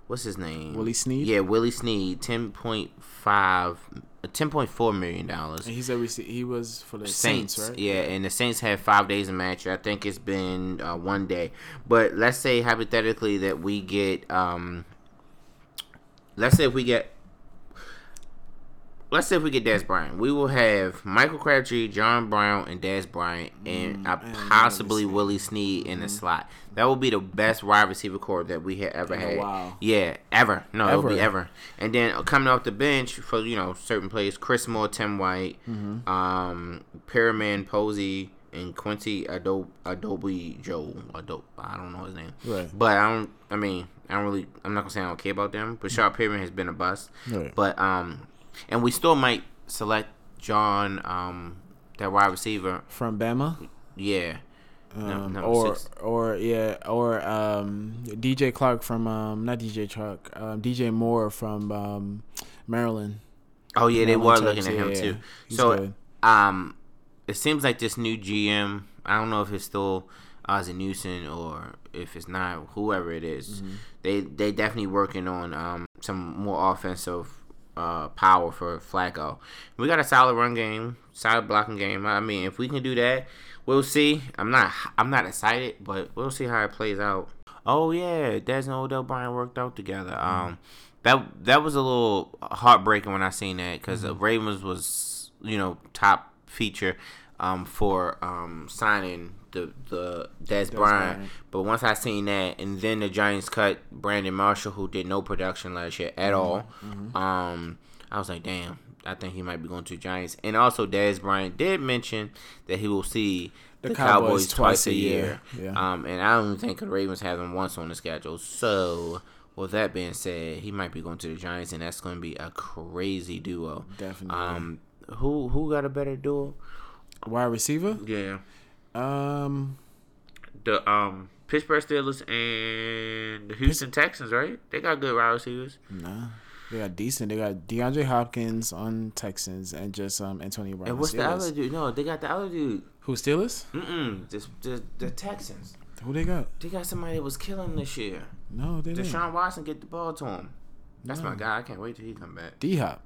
what's his name? Willie Snead? Yeah, Willie Snead, ten point five. Ten point four million dollars. And he's rece- he was for the Saints, Saints, right? yeah, and the Saints had five days of match. I think it's been uh, one day, but let's say hypothetically that we get, um, let's say if we get, let's see if we get Dez Bryant, we will have Michael Crabtree, John Brown, and Dez Bryant, and and possibly Willie Willie Snead in the slot. That will be the best wide receiver core that we have ever had. while. Yeah, ever. No, it'll be Ever. ever. And then uh, coming off the bench for you know certain players, Chris Moore, Tim White, Mm-hmm. um, Pyramid Posey, and Quincy Adobe, Adobe Joe. Adobe, I don't know his name. Right. But I don't. I mean, I don't really. I'm not gonna say I don't care about them. But Breshad Perriman has been a bust. Right. But um, and we still might select John, um, that wide receiver. From Bama. Yeah. Um, number or six. or yeah, or um, DJ Clark from um, not DJ Clark, um, DJ Moore from um, Maryland. Oh yeah, they Maryland were Terps, looking at him yeah, too. he's So good. um, it seems like this new GM. I don't know if it's still Ozzie Newsome or if it's not. Whoever it is, Mm-hmm. they they definitely working on um some more offensive uh power for Flacco. We got a solid run game, solid blocking game. I mean, if we can do that, we'll see. I'm not I'm not excited, but we'll see how it plays out. Oh yeah, Dez and Odell Bryant worked out together. Mm-hmm. Um, that that was a little heartbreaking when I seen that because Mm-hmm. the Ravens was you know top feature um for um signing the the Dez, Bryant. Bryant. But once I seen that, and then the Giants cut Brandon Marshall, who did no production last year at all. Um, I was like, damn. I think he might be going to Giants. And also, Dez Bryant did mention that he will see the, The Cowboys, Cowboys twice a year. Yeah. Um, and I don't think the Ravens have him once on the schedule. So, with that being said, he might be going to the Giants, and that's going to be a crazy duo. Definitely. Um, who who got a better duo? Wide receiver. Yeah, Um, the um Pittsburgh Steelers and the Houston Texans, right? They got good wide receivers. nah. They got decent. They got DeAndre Hopkins on Texans and just um Antonio Brown. And what's the other dude? No, they got the other dude. Who Steelers? Mm-mm. The, the, the Texans. Who they got? They got somebody that was killing this year. No, they didn't. Deshaun Watson get the ball to him. That's No. my guy. I can't wait till he come back. D Hop.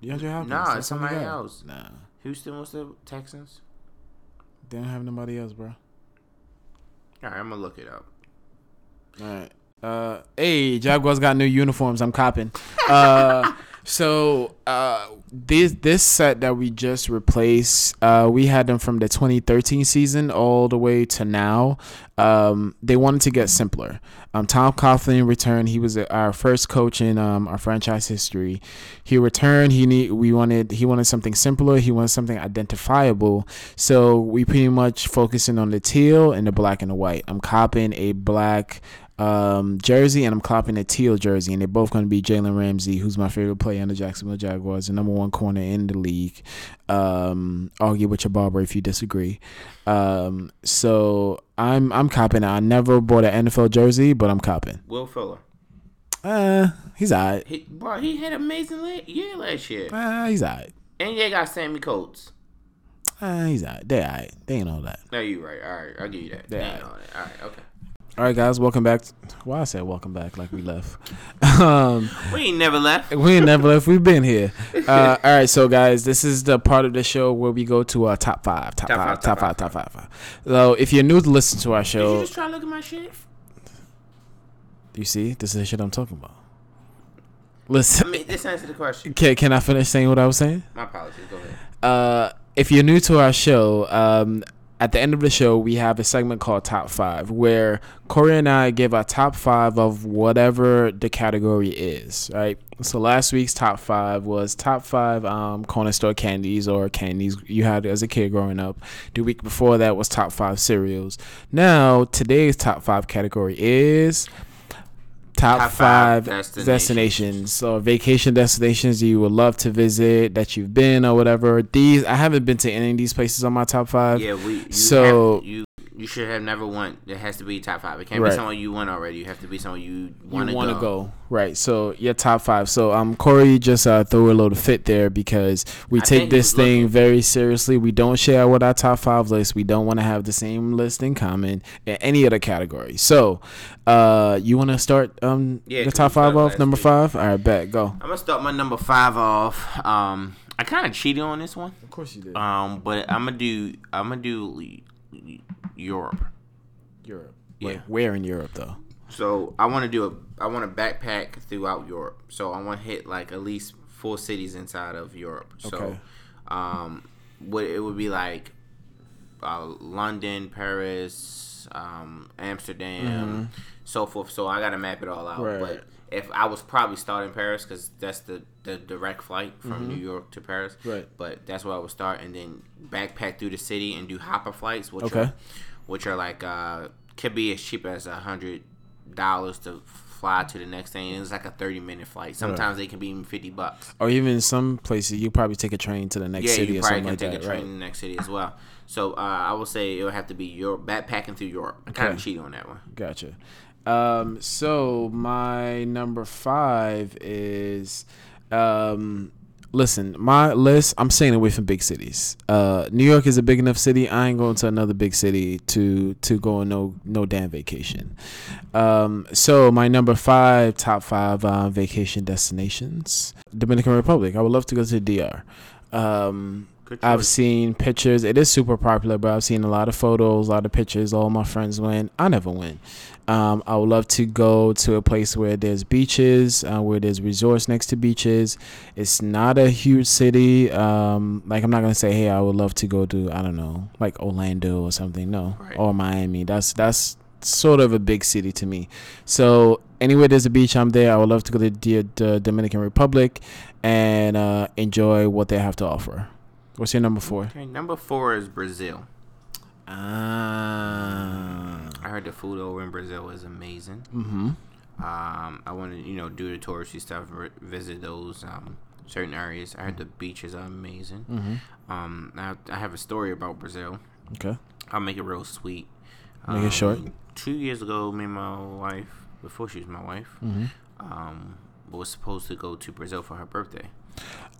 DeAndre Hopkins. Nah, that's it's somebody else. Nah, Houston was the Texans. They don't have nobody else, bro. All right, I'm gonna look it up. All right. Uh, hey, Jaguars got new uniforms. I'm copping. Uh, (laughs) so uh, this this set that we just replaced, uh, we had them from the 2013 season all the way to now. Um, they wanted to get simpler. Um, Tom Coughlin returned. He was our first coach in um, our franchise history. He returned. He need we wanted he wanted something simpler. He wanted something identifiable. So we pretty much focusing on the teal and the black and the white. I'm copping a black um, jersey and I'm copping a teal jersey, and they're both going to be Jalen Ramsey, who's my favorite player in the Jacksonville Jaguars, the number one corner in the league. Um, argue with your barber if you disagree. Um, so I'm I'm copping. I never bought an NFL jersey, but I'm copping. Will Fuller. Uh, he's alright. He, bro, he had an amazing year last year. Uh, he's alright. And they got Sammie Coates. Ah, he's all right. They all right. They ain't all that. No, you right. All right, I'll give you that. They Yeah. ain't all that. All right, okay. All right, guys, welcome back. Why I said welcome back like we left. (laughs) um, We ain't never left. we ain't never left. We've been here. (laughs) Uh, all right, so guys, this is the part of the show where we go to our top five, top, Top five, five, top top five, top five, five. So if you're new to listen to our Did you show, just try to look at my shit? you see, this is the shit I'm talking about. I Listen, mean, this answer the question. can, can I finish saying what I was saying? My apologies. Go ahead. uh, if you're new to our show, um, at the end of the show, we have a segment called Top Five, where Corey and I give our top five of whatever the category is, right? So last week's top five was top five um, corner store candies or candies you had as a kid growing up. The week before that was top five cereals. Now today's top five category is top, Top five, five destinations. destinations. So vacation destinations you would love to visit that you've been or whatever. These I haven't been to any of these places on my top five. Yeah, we. So- have, you you should have never won. It has to be top five. It can't Right. be someone you won already. You have to be someone you want to want go. to go right so your top five so um corey just uh threw a little fit there because we I take this thing looking. very seriously we don't share with our top five list we don't want to have the same list in common in any other category so uh you want to start um Yeah, the top five off number week. five all right bet go I'm gonna start my number five off. Um, I kind of cheated on this one. of course you did Um, but I'm gonna do. I'm gonna do Europe. europe Yeah. Wait, where in europe though So I want to do a. I want to backpack throughout Europe. So I want to hit like at least four cities inside of Europe. So, Okay. um, what it would be like, uh, London, Paris, um, Amsterdam, so forth. So I gotta map it all out. Right. But if I was probably starting Paris because that's the the direct flight from New York to Paris. Right. But that's where I would start, and then backpack through the city and do hopper flights, which Okay. are which are like uh could be as cheap as a hundred dollars to fly to the next thing. It's like a thirty minute flight. Sometimes they can be even fifty bucks. or even in some places you probably take a train to the next Yeah, city you or probably something can like take that a train right to the next city as well. So uh, I would say it would have to be Europe, backpacking through Europe. I kind of Okay. cheat on that one. Gotcha. Um, so my number five is, um, listen, my list. I'm staying away from big cities. Uh, New York is a big enough city. I ain't going to another big city to to go on no no damn vacation. Um, so my number five, top five uh, vacation destinations: Dominican Republic. I would love to go to the DR. Um, I've seen pictures. It is super popular, but I've seen a lot of photos, a lot of pictures. All my friends went. I never went. Um, I would love to go to a place where there's beaches, uh, where there's resorts next to beaches. It's not a huge city. Um, like I'm not gonna say, hey, I would love to go to I don't know, like Orlando or something. No, Right. or Miami. That's that's sort of a big city to me. So anywhere there's a beach, I'm there. I would love to go to the, the Dominican Republic and uh, enjoy what they have to offer. What's your number four? Okay, number four is Brazil. Ah. I heard the food over in Brazil is amazing. Mm-hmm. Um, I want to, you know, do the touristy stuff, vi- visit those um, certain areas. I heard the beaches are amazing. Mm-hmm. Um, I, I have a story about Brazil. Okay. I'll make it real sweet. Make it short. Um, Two years ago, me and my wife, before she was my wife, Mm-hmm. um, was supposed to go to Brazil for her birthday.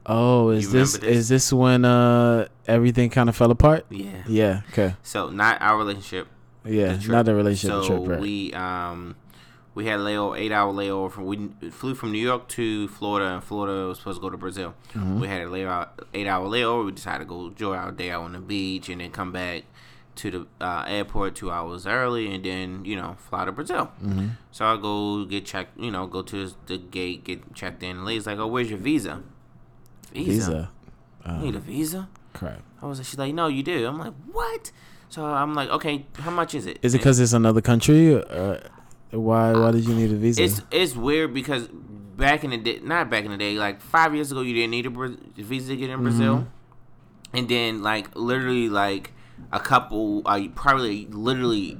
Oh, is this, this? is this when uh everything kind of fell apart? Yeah. Yeah. Okay. So not our relationship. Yeah. the. Not the relationship. So trip. Right. we um we had a layover, eight hour layover from we flew from New York to Florida, and Florida was supposed to go to Brazil. Mm-hmm. We had a layover, eight hour layover. We decided to go enjoy our day out on the beach, and then come back to the uh, airport two hours early, and then you know fly to Brazil. mm-hmm. So I go get checked, you know, go to the gate, get checked in. The lady's like, "Oh, where's your visa?" Visa. Visa. You Um, need a visa? crap. I was. She's like, "No, you do." I'm like, "What?" So I'm like, "Okay, how much is it? Is it because it's another country? Or why? Why did you need a visa? It's it's weird because back in the day, not back in the day, like five years ago, you didn't need a visa to get in Brazil, and then like literally like a couple, uh, probably literally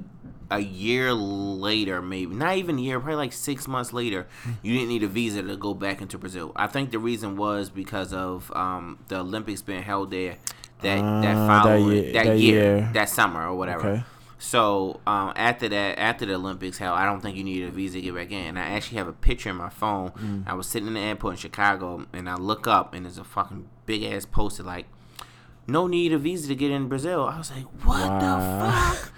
a year later, maybe not even a year, probably like six months later, you didn't need a visa to go back into Brazil. I think the reason was because of um, the Olympics being held there that that Ah, that following year- that, that year, year. that summer or whatever. Okay. So um, after that, after the Olympics, hell, I don't think you need a visa to get back in. And I actually have a picture in my phone. Mm. I was sitting in the airport in Chicago, and I look up, and there's a fucking big ass poster like, "No need a visa to get in Brazil." I was like, "What Wow. the fuck?" (laughs)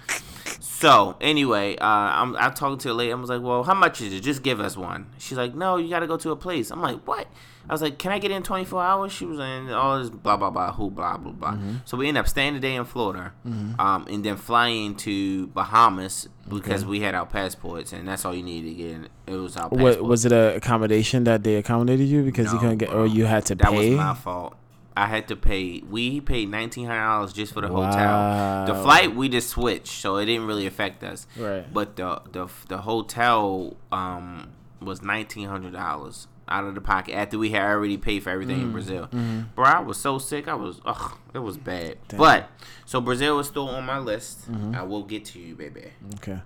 So anyway, uh, I'm I talking to a lady. I was like, "Well, how much is it? Just give us one." She's like, "No, you got to go to a place." I'm like, "What?" I was like, "Can I get in 24 hours?" She was in all this blah blah blah, who blah blah blah. So we end up staying the day in Florida, um, and then flying to Bahamas because we had our passports, and that's all you needed to get in. It was our passport. What was it a accommodation that they accommodated you because you couldn't get or you had to That pay? was my fault. I had to pay. We paid nineteen hundred dollars just for the hotel. The flight we just switched, so it didn't really affect us. Right. But the the the hotel um was nineteen hundred dollars out of the pocket after we had already paid for everything Mm, in Brazil. mm-hmm. Bro, I was so sick. I was ugh, it was bad. But so Brazil is still on my list. Mm-hmm. I will get to you, baby. Okay.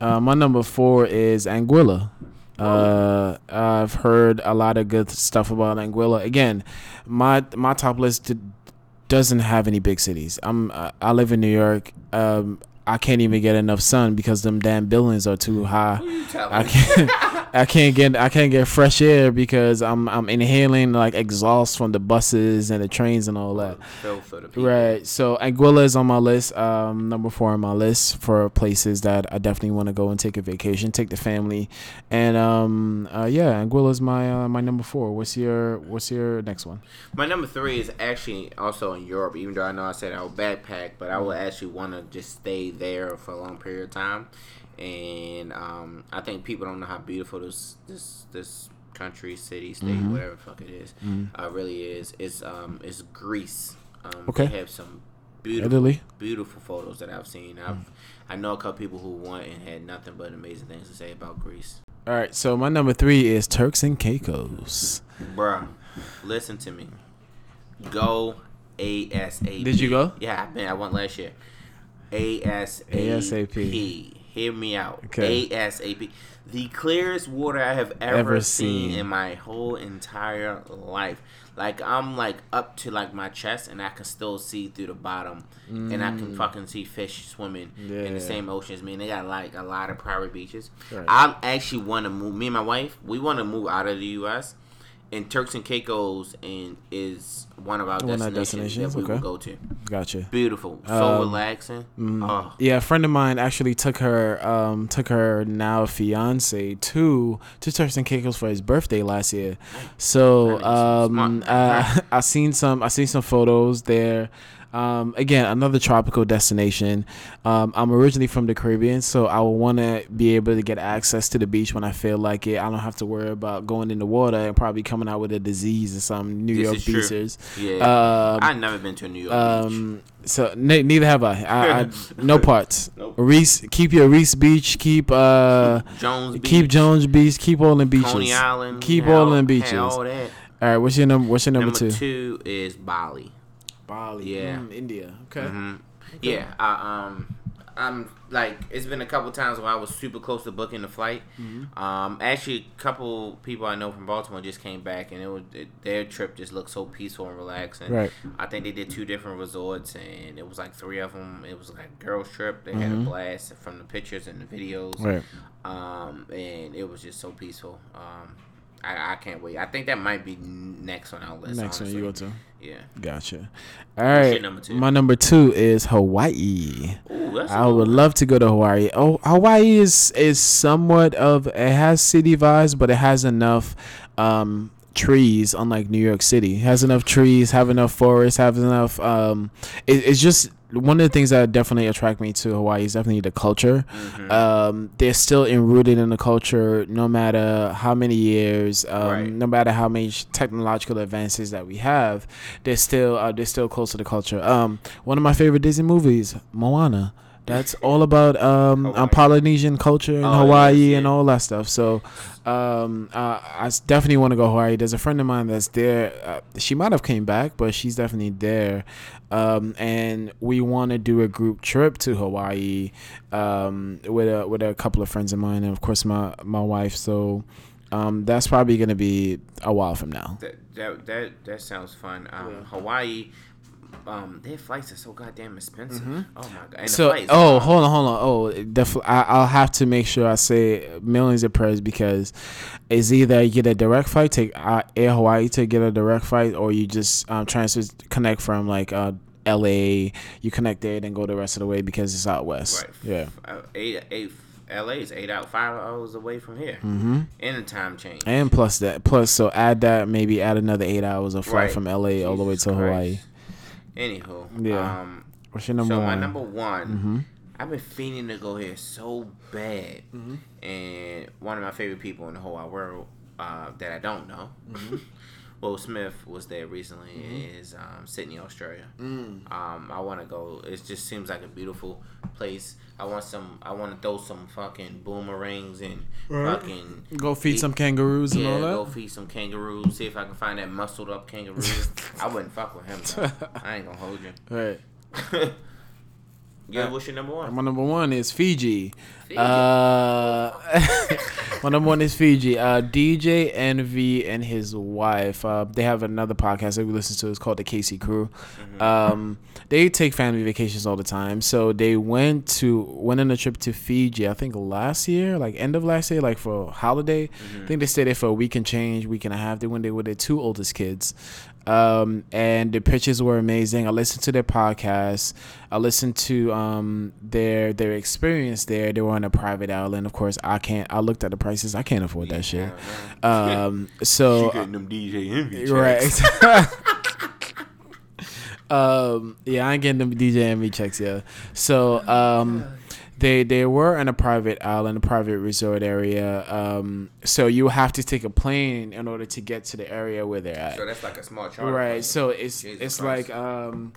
Uh, my number four is Anguilla. Uh, I've heard a lot of good stuff about Anguilla. Again, my my top list doesn't have any big cities. I'm I live in New York. Um, I can't even get enough sun because them damn buildings are too high. Who you telling? I can't. (laughs) I can't get. I can't get fresh air because I'm. I'm inhaling like exhaust from the buses and the trains and all that. Feel for the people. Right. So Anguilla is on my list. Um, number four on my list for places that I definitely want to go and take a vacation, take the family, and um, uh, yeah, Anguilla is my uh, my number four. What's your What's your next one? My number three is actually also in Europe, even though I know I said I would backpack, but I would actually want to just stay there for a long period of time. And um, I think people don't know how beautiful this this this country, city, state, Mm-hmm. whatever the fuck it is, uh, really is. It's um it's Greece. Um, Okay. They have some beautiful Italy. beautiful photos that I've seen. I've I know a couple people who went and had nothing but amazing things to say about Greece. All right. So my number three is Turks and Caicos. Bruh, listen to me. Go ASAP. Did you go? Yeah, I been. I went last year. ASAP. ASAP. Hear me out. Okay. ASAP. The clearest water I have ever, Ever seen. seen. in my whole entire life. Like I'm like up to like my chest, and I can still see through the bottom, and I can fucking see fish swimming in Mm. The same ocean as me. And they got like a lot of private beaches. Right. I actually want to move. Me and my wife, we want to move out of the U.S. And Turks and Caicos and is one of our One destinations, destinations, that we okay. will go to. Gotcha. Beautiful, so Um, relaxing. Oh, Yeah, a friend of mine actually took her um took her now fiance to to Turks and Caicos for his birthday last year. So um uh, (laughs) I seen some I seen some photos there. Um, again, another tropical destination. Um, I'm originally from the Caribbean, so I want to be able to get access to the beach when I feel like it. I don't have to worry about going in the water and probably coming out with a disease or some New This York beaches. yeah. Um, I've never been to a New York beach. um, so ne- neither have I. I, I (laughs) no parts. Nope. Riis, keep your Riis Beach. Keep uh, Jones Beach, keep Jones Beach. Keep all the beaches. Coney Island, Keep all had beaches. All All right. What's your number? What's your number, Number two? two is Bali. Bali. Yeah. Mm, India. Okay. hmm Yeah, I, um, I'm like it's been a couple times where I was super close to booking the flight. Mm-hmm. Um, actually, a couple people I know from Baltimore just came back, and it was it, their trip just looked so peaceful and relaxing. Right. I think they did two different resorts, and it was like three of them. It was like a girls trip. They had Mhm. a blast from the pictures and the videos. Right. Um, and it was just so peaceful. Um, I, I can't wait. I think that might be next on our list. Next one honestly. you go to. Yeah. Gotcha. All right. number? My number two is Hawaii. Ooh, that's I would good love to go to Hawaii. Oh, Hawaii is is somewhat of it has city vibes, but it has enough um, trees. Unlike New York City, it has enough trees, have enough forests, have enough. Um, it, it's just one of the things that definitely attract me to Hawaii is definitely the culture. Mhm. Um, they're still enrooted in the culture, no matter how many years, um, Right. no matter how many technological advances that we have. They're still uh, they're still close to the culture. Um, one of my favorite Disney movies, Moana. That's (laughs) all about um, um, Polynesian culture in Oh, Hawaii is, and all that stuff. So, um, uh, I definitely want to go Hawaii. There's a friend of mine that's there. Uh, she might have came back, but she's definitely there. Um, and we want to do a group trip to Hawaii um, with a with a couple of friends of mine, and of course my my wife. So. Um, that's probably gonna be a while from now. That that that, that sounds fun. Um, Yeah. Hawaii, um, their flights are so goddamn expensive. Oh my god! And So, flights, oh, hold on, hold on. Oh, the, fl- I, I'll have to make sure I say millions of prayers because it's either you get a direct flight, take uh, Air Hawaii to get a direct flight, or you just um, transfer connect from like uh, L.A. You connect there, then go the rest of the way because it's out west. Right. Yeah. Uh, eight, eight, LA is eight out, five hours away from here. Mm-hmm. And the time change. And plus that, plus so add that maybe add another eight hours of flight Right. from L.A. all the way Jesus to Hawaii. Christ. Anywho, Yeah. Um, What's your number so one? my number one, Mm-hmm. I've been fiending to go here so bad, Mm-hmm. and one of my favorite people in the whole wide world uh, that I don't know. Mm-hmm. (laughs) Will Smith was there recently. Is um, Sydney, Australia. Mm. Um, I want to go. It just seems like a beautiful place. I want some. I want to throw some fucking boomerangs and fucking Go feed some kangaroos and yeah, all go feed some kangaroos. See if I can find that muscled up kangaroo. (laughs) I wouldn't fuck with him. Though. (laughs) I ain't gonna hold you. Right. (laughs) yeah, what's your number one? My number one is Fiji. Fiji. Uh, (laughs) my number one is Fiji. Uh, DJ Envy and his wife. Uh, they have another podcast that we listen to. It's called the Casey Crew. Um, they take family vacations all the time. So they went to went on a trip to Fiji. I think last year, like end of last year, like for a holiday. I think they stayed there for a week and change, week and a half. They went there with their two oldest kids. Um, and the pictures were amazing. I listened to their podcast. I listened to um their their experience there. They were on a private island. Of course, I can't. I looked at the prices. I can't afford that shit. Um, (laughs) so them DJ Envy right. (laughs) (laughs) um, yeah, I ain't getting them DJ Envy checks Yeah. So um, they they were in a private island, a private resort area. Um, so you have to take a plane in order to get to the area where they're at. So that's like a small charter. Right. plane. So it's Jesus it's Christ. like um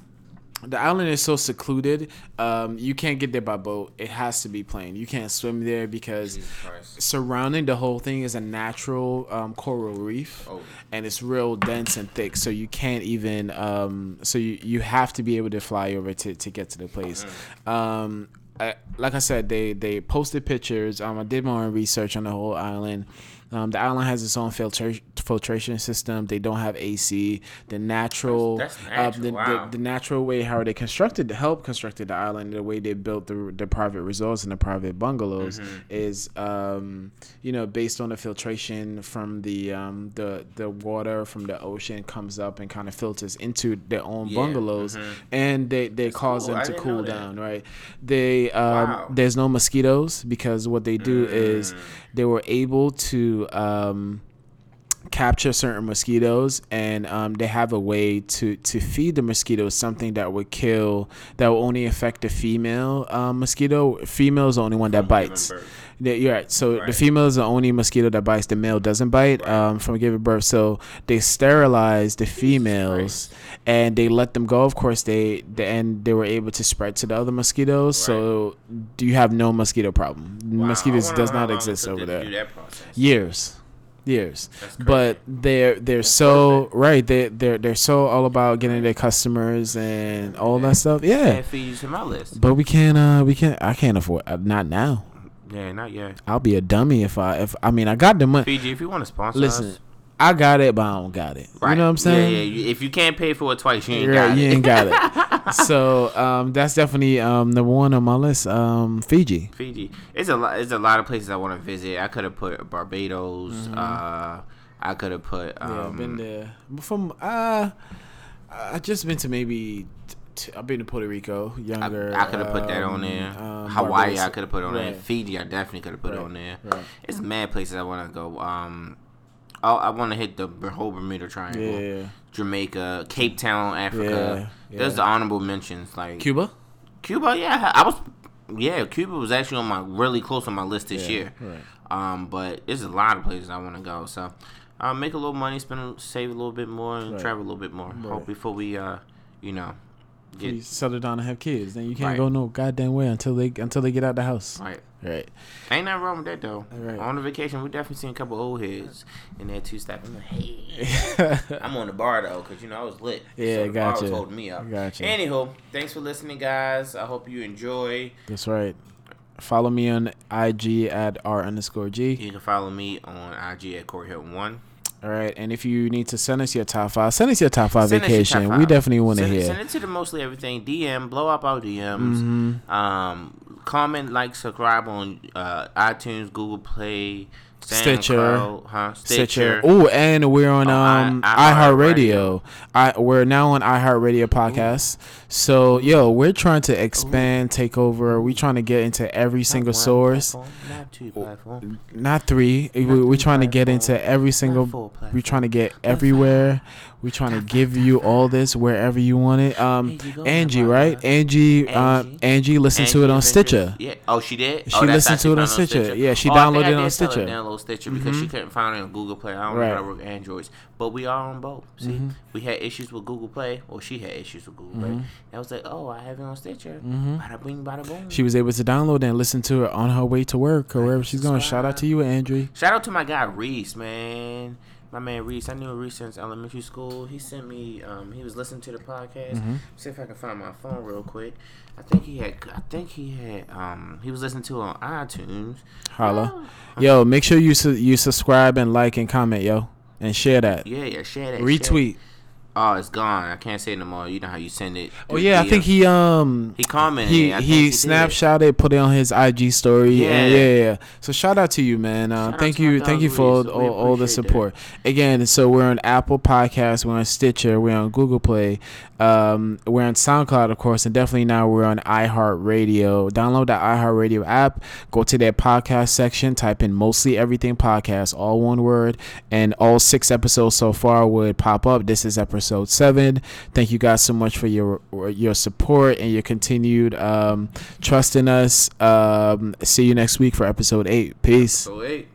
the island is so secluded. Um you can't get there by boat. It has to be plane. You can't swim there because surrounding the whole thing is a natural um, coral reef Oh. and it's real dense and thick so you can't even um, so you, you have to be able to fly over to, to get to the place um, I, like i said they they posted pictures. Um, i did my own research on the whole island um, the island has its own filtra- filtration system. They don't have AC. The natural, That's- that's uh, natural, the, wow. the, the natural way how they constructed, the help constructed the island, the way they built the the private resorts and the private bungalows Mm-hmm. is, um, you know, based on the filtration from the um, the the water from the ocean comes up and kind of filters into their own Yeah, bungalows, mhm. and they they cause cool. them to cool down, right? They um, Wow. there's no mosquitoes because what they do is Mm. They were able to um, capture certain mosquitoes and um, they have a way to to feed the mosquitoes something that would kill that will only affect the female um, mosquito. Female is the only one that bites yeah, you're right. So the female is the only mosquito that bites. The male doesn't bite Right. um, from giving birth. So they sterilize the females and they let them go. Of course, they, they and they were able to spread to the other mosquitoes. So do you have no mosquito problem? Wow, Mosquitoes does not exist over there. Do that process. Years, years. But they're they're so right. They they're they're so all about getting their customers and all that stuff. Yeah. Add Fiji to my list. But we can't. Uh, we can't. I can't afford. Uh, not now. Yeah, not yet. I'll be a dummy if I if I mean I got the money. Fiji, if you want to sponsor Listen, us, I got it, but I don't got it. Right. You know what I'm saying? Yeah, yeah. If you can't pay for it twice, you ain't got you it. You ain't got it. (laughs) so um, that's definitely um, number one on my list. Um, Fiji. Fiji. It's a lot. It's a lot of places I want to visit. I could have put Barbados. Uh, I could have put. Um, Mm-hmm. yeah, I've been there. From uh, I just been to maybe. T- t- I've been to Puerto Rico, younger. I could have put that on um, there. um, Hawaii, Barbados. I could have put on there. Fiji, I definitely could have put Right, on there. right. It's mad places I want to go. Um, oh, I want to hit the whole Bermuda Triangle. Yeah. Jamaica, Cape Town, Africa. Yeah, There's the honorable mentions like Cuba. Cuba. Yeah, I was. Yeah, Cuba was actually on my really close on my list this Yeah, year. right. Um, but there's a lot of places I want to go. So, uh, make a little money, spend, save a little bit more, and Right. travel a little bit more. Right. Hope before we, uh, you know, You get settle down and have kids, then you can't Right. go no goddamn way until they until they get out the house. right. Right. Ain't nothing wrong with that though. Right. On the vacation, we definitely seen a couple old heads in that two step. I'm like, hey, I'm on the bar though, cause you know I was lit. Yeah, so the bar gotcha. was holding me up. Gotcha. Anywho, thanks for listening, guys. I hope you enjoy. That's right. Follow me on IG at r underscore g. You can follow me on IG at Corey Hilton One. All right, and if you need to send us your top five, send us your top five Send vacation. top We definitely want to hear. send it to the mostly everything DM. Blow up our DMs. Mm-hmm. Um, comment, like, subscribe on uh, iTunes, Google Play, Stitcher. SoundCloud, huh? Stitcher. Oh, and we're on On um i- iHeartRadio. I we're now on iHeartRadio podcast. So yo, we're trying to expand, take over. We're trying to get into every single Not one source. platform, not two platforms. Not three. We, we're three trying to get into every single. We're trying to get everywhere. We're trying to give you all this wherever you want it. Um, Here Angie, right? brother. Angie, uh, Angie. Angie to it on Stitcher. Yeah. Oh, she did. She oh, listened to how it on found Stitcher. Yeah, she Oh, I think downloaded I it on did tell Stitcher. Download Stitcher because she couldn't find it on Google Play. I don't Right. know how to work Androids, but we are on both. See, we had issues with Google Play, or she had issues with Google Play. And I was like, oh, I have it on Stitcher. Bada bing, bada boom. She was able to download it and listen to it on her way to work or wherever she's going. Shout out to you, Andrew. Shout out to my guy Reese, man. My man Reese. I knew Reese since elementary school. He sent me. Um, he was listening to the podcast. Mm-hmm. See if I can find my phone real quick. I think he had. I think he had. Um, he was listening to it on iTunes. Holla. Yo, make sure you su- you subscribe and like and comment, yo, and share that. Yeah, yeah. Share that. Retweet. it. Oh, it's gone. I can't say it no more. You know how you send it. Oh yeah, I think he um He commented. he I he did. snapshotted, put it on his IG story. Yeah, and Yeah. yeah. So shout out to you, man. Uh, thank you, thank you for all, all, all the appreciate that. support. Again, so we're on Apple Podcasts, we're on Stitcher, we're on Google Play, um, we're on SoundCloud, of course, and definitely now we're on iHeartRadio. Download the iHeartRadio app, go to their podcast section, type in mostly everything podcast, all one word, and all six episodes so far would pop up. This is episode seven. Thank you guys so much for your your support and your continued um, trust in us. Um, see you next week for episode eight. Peace. So wait.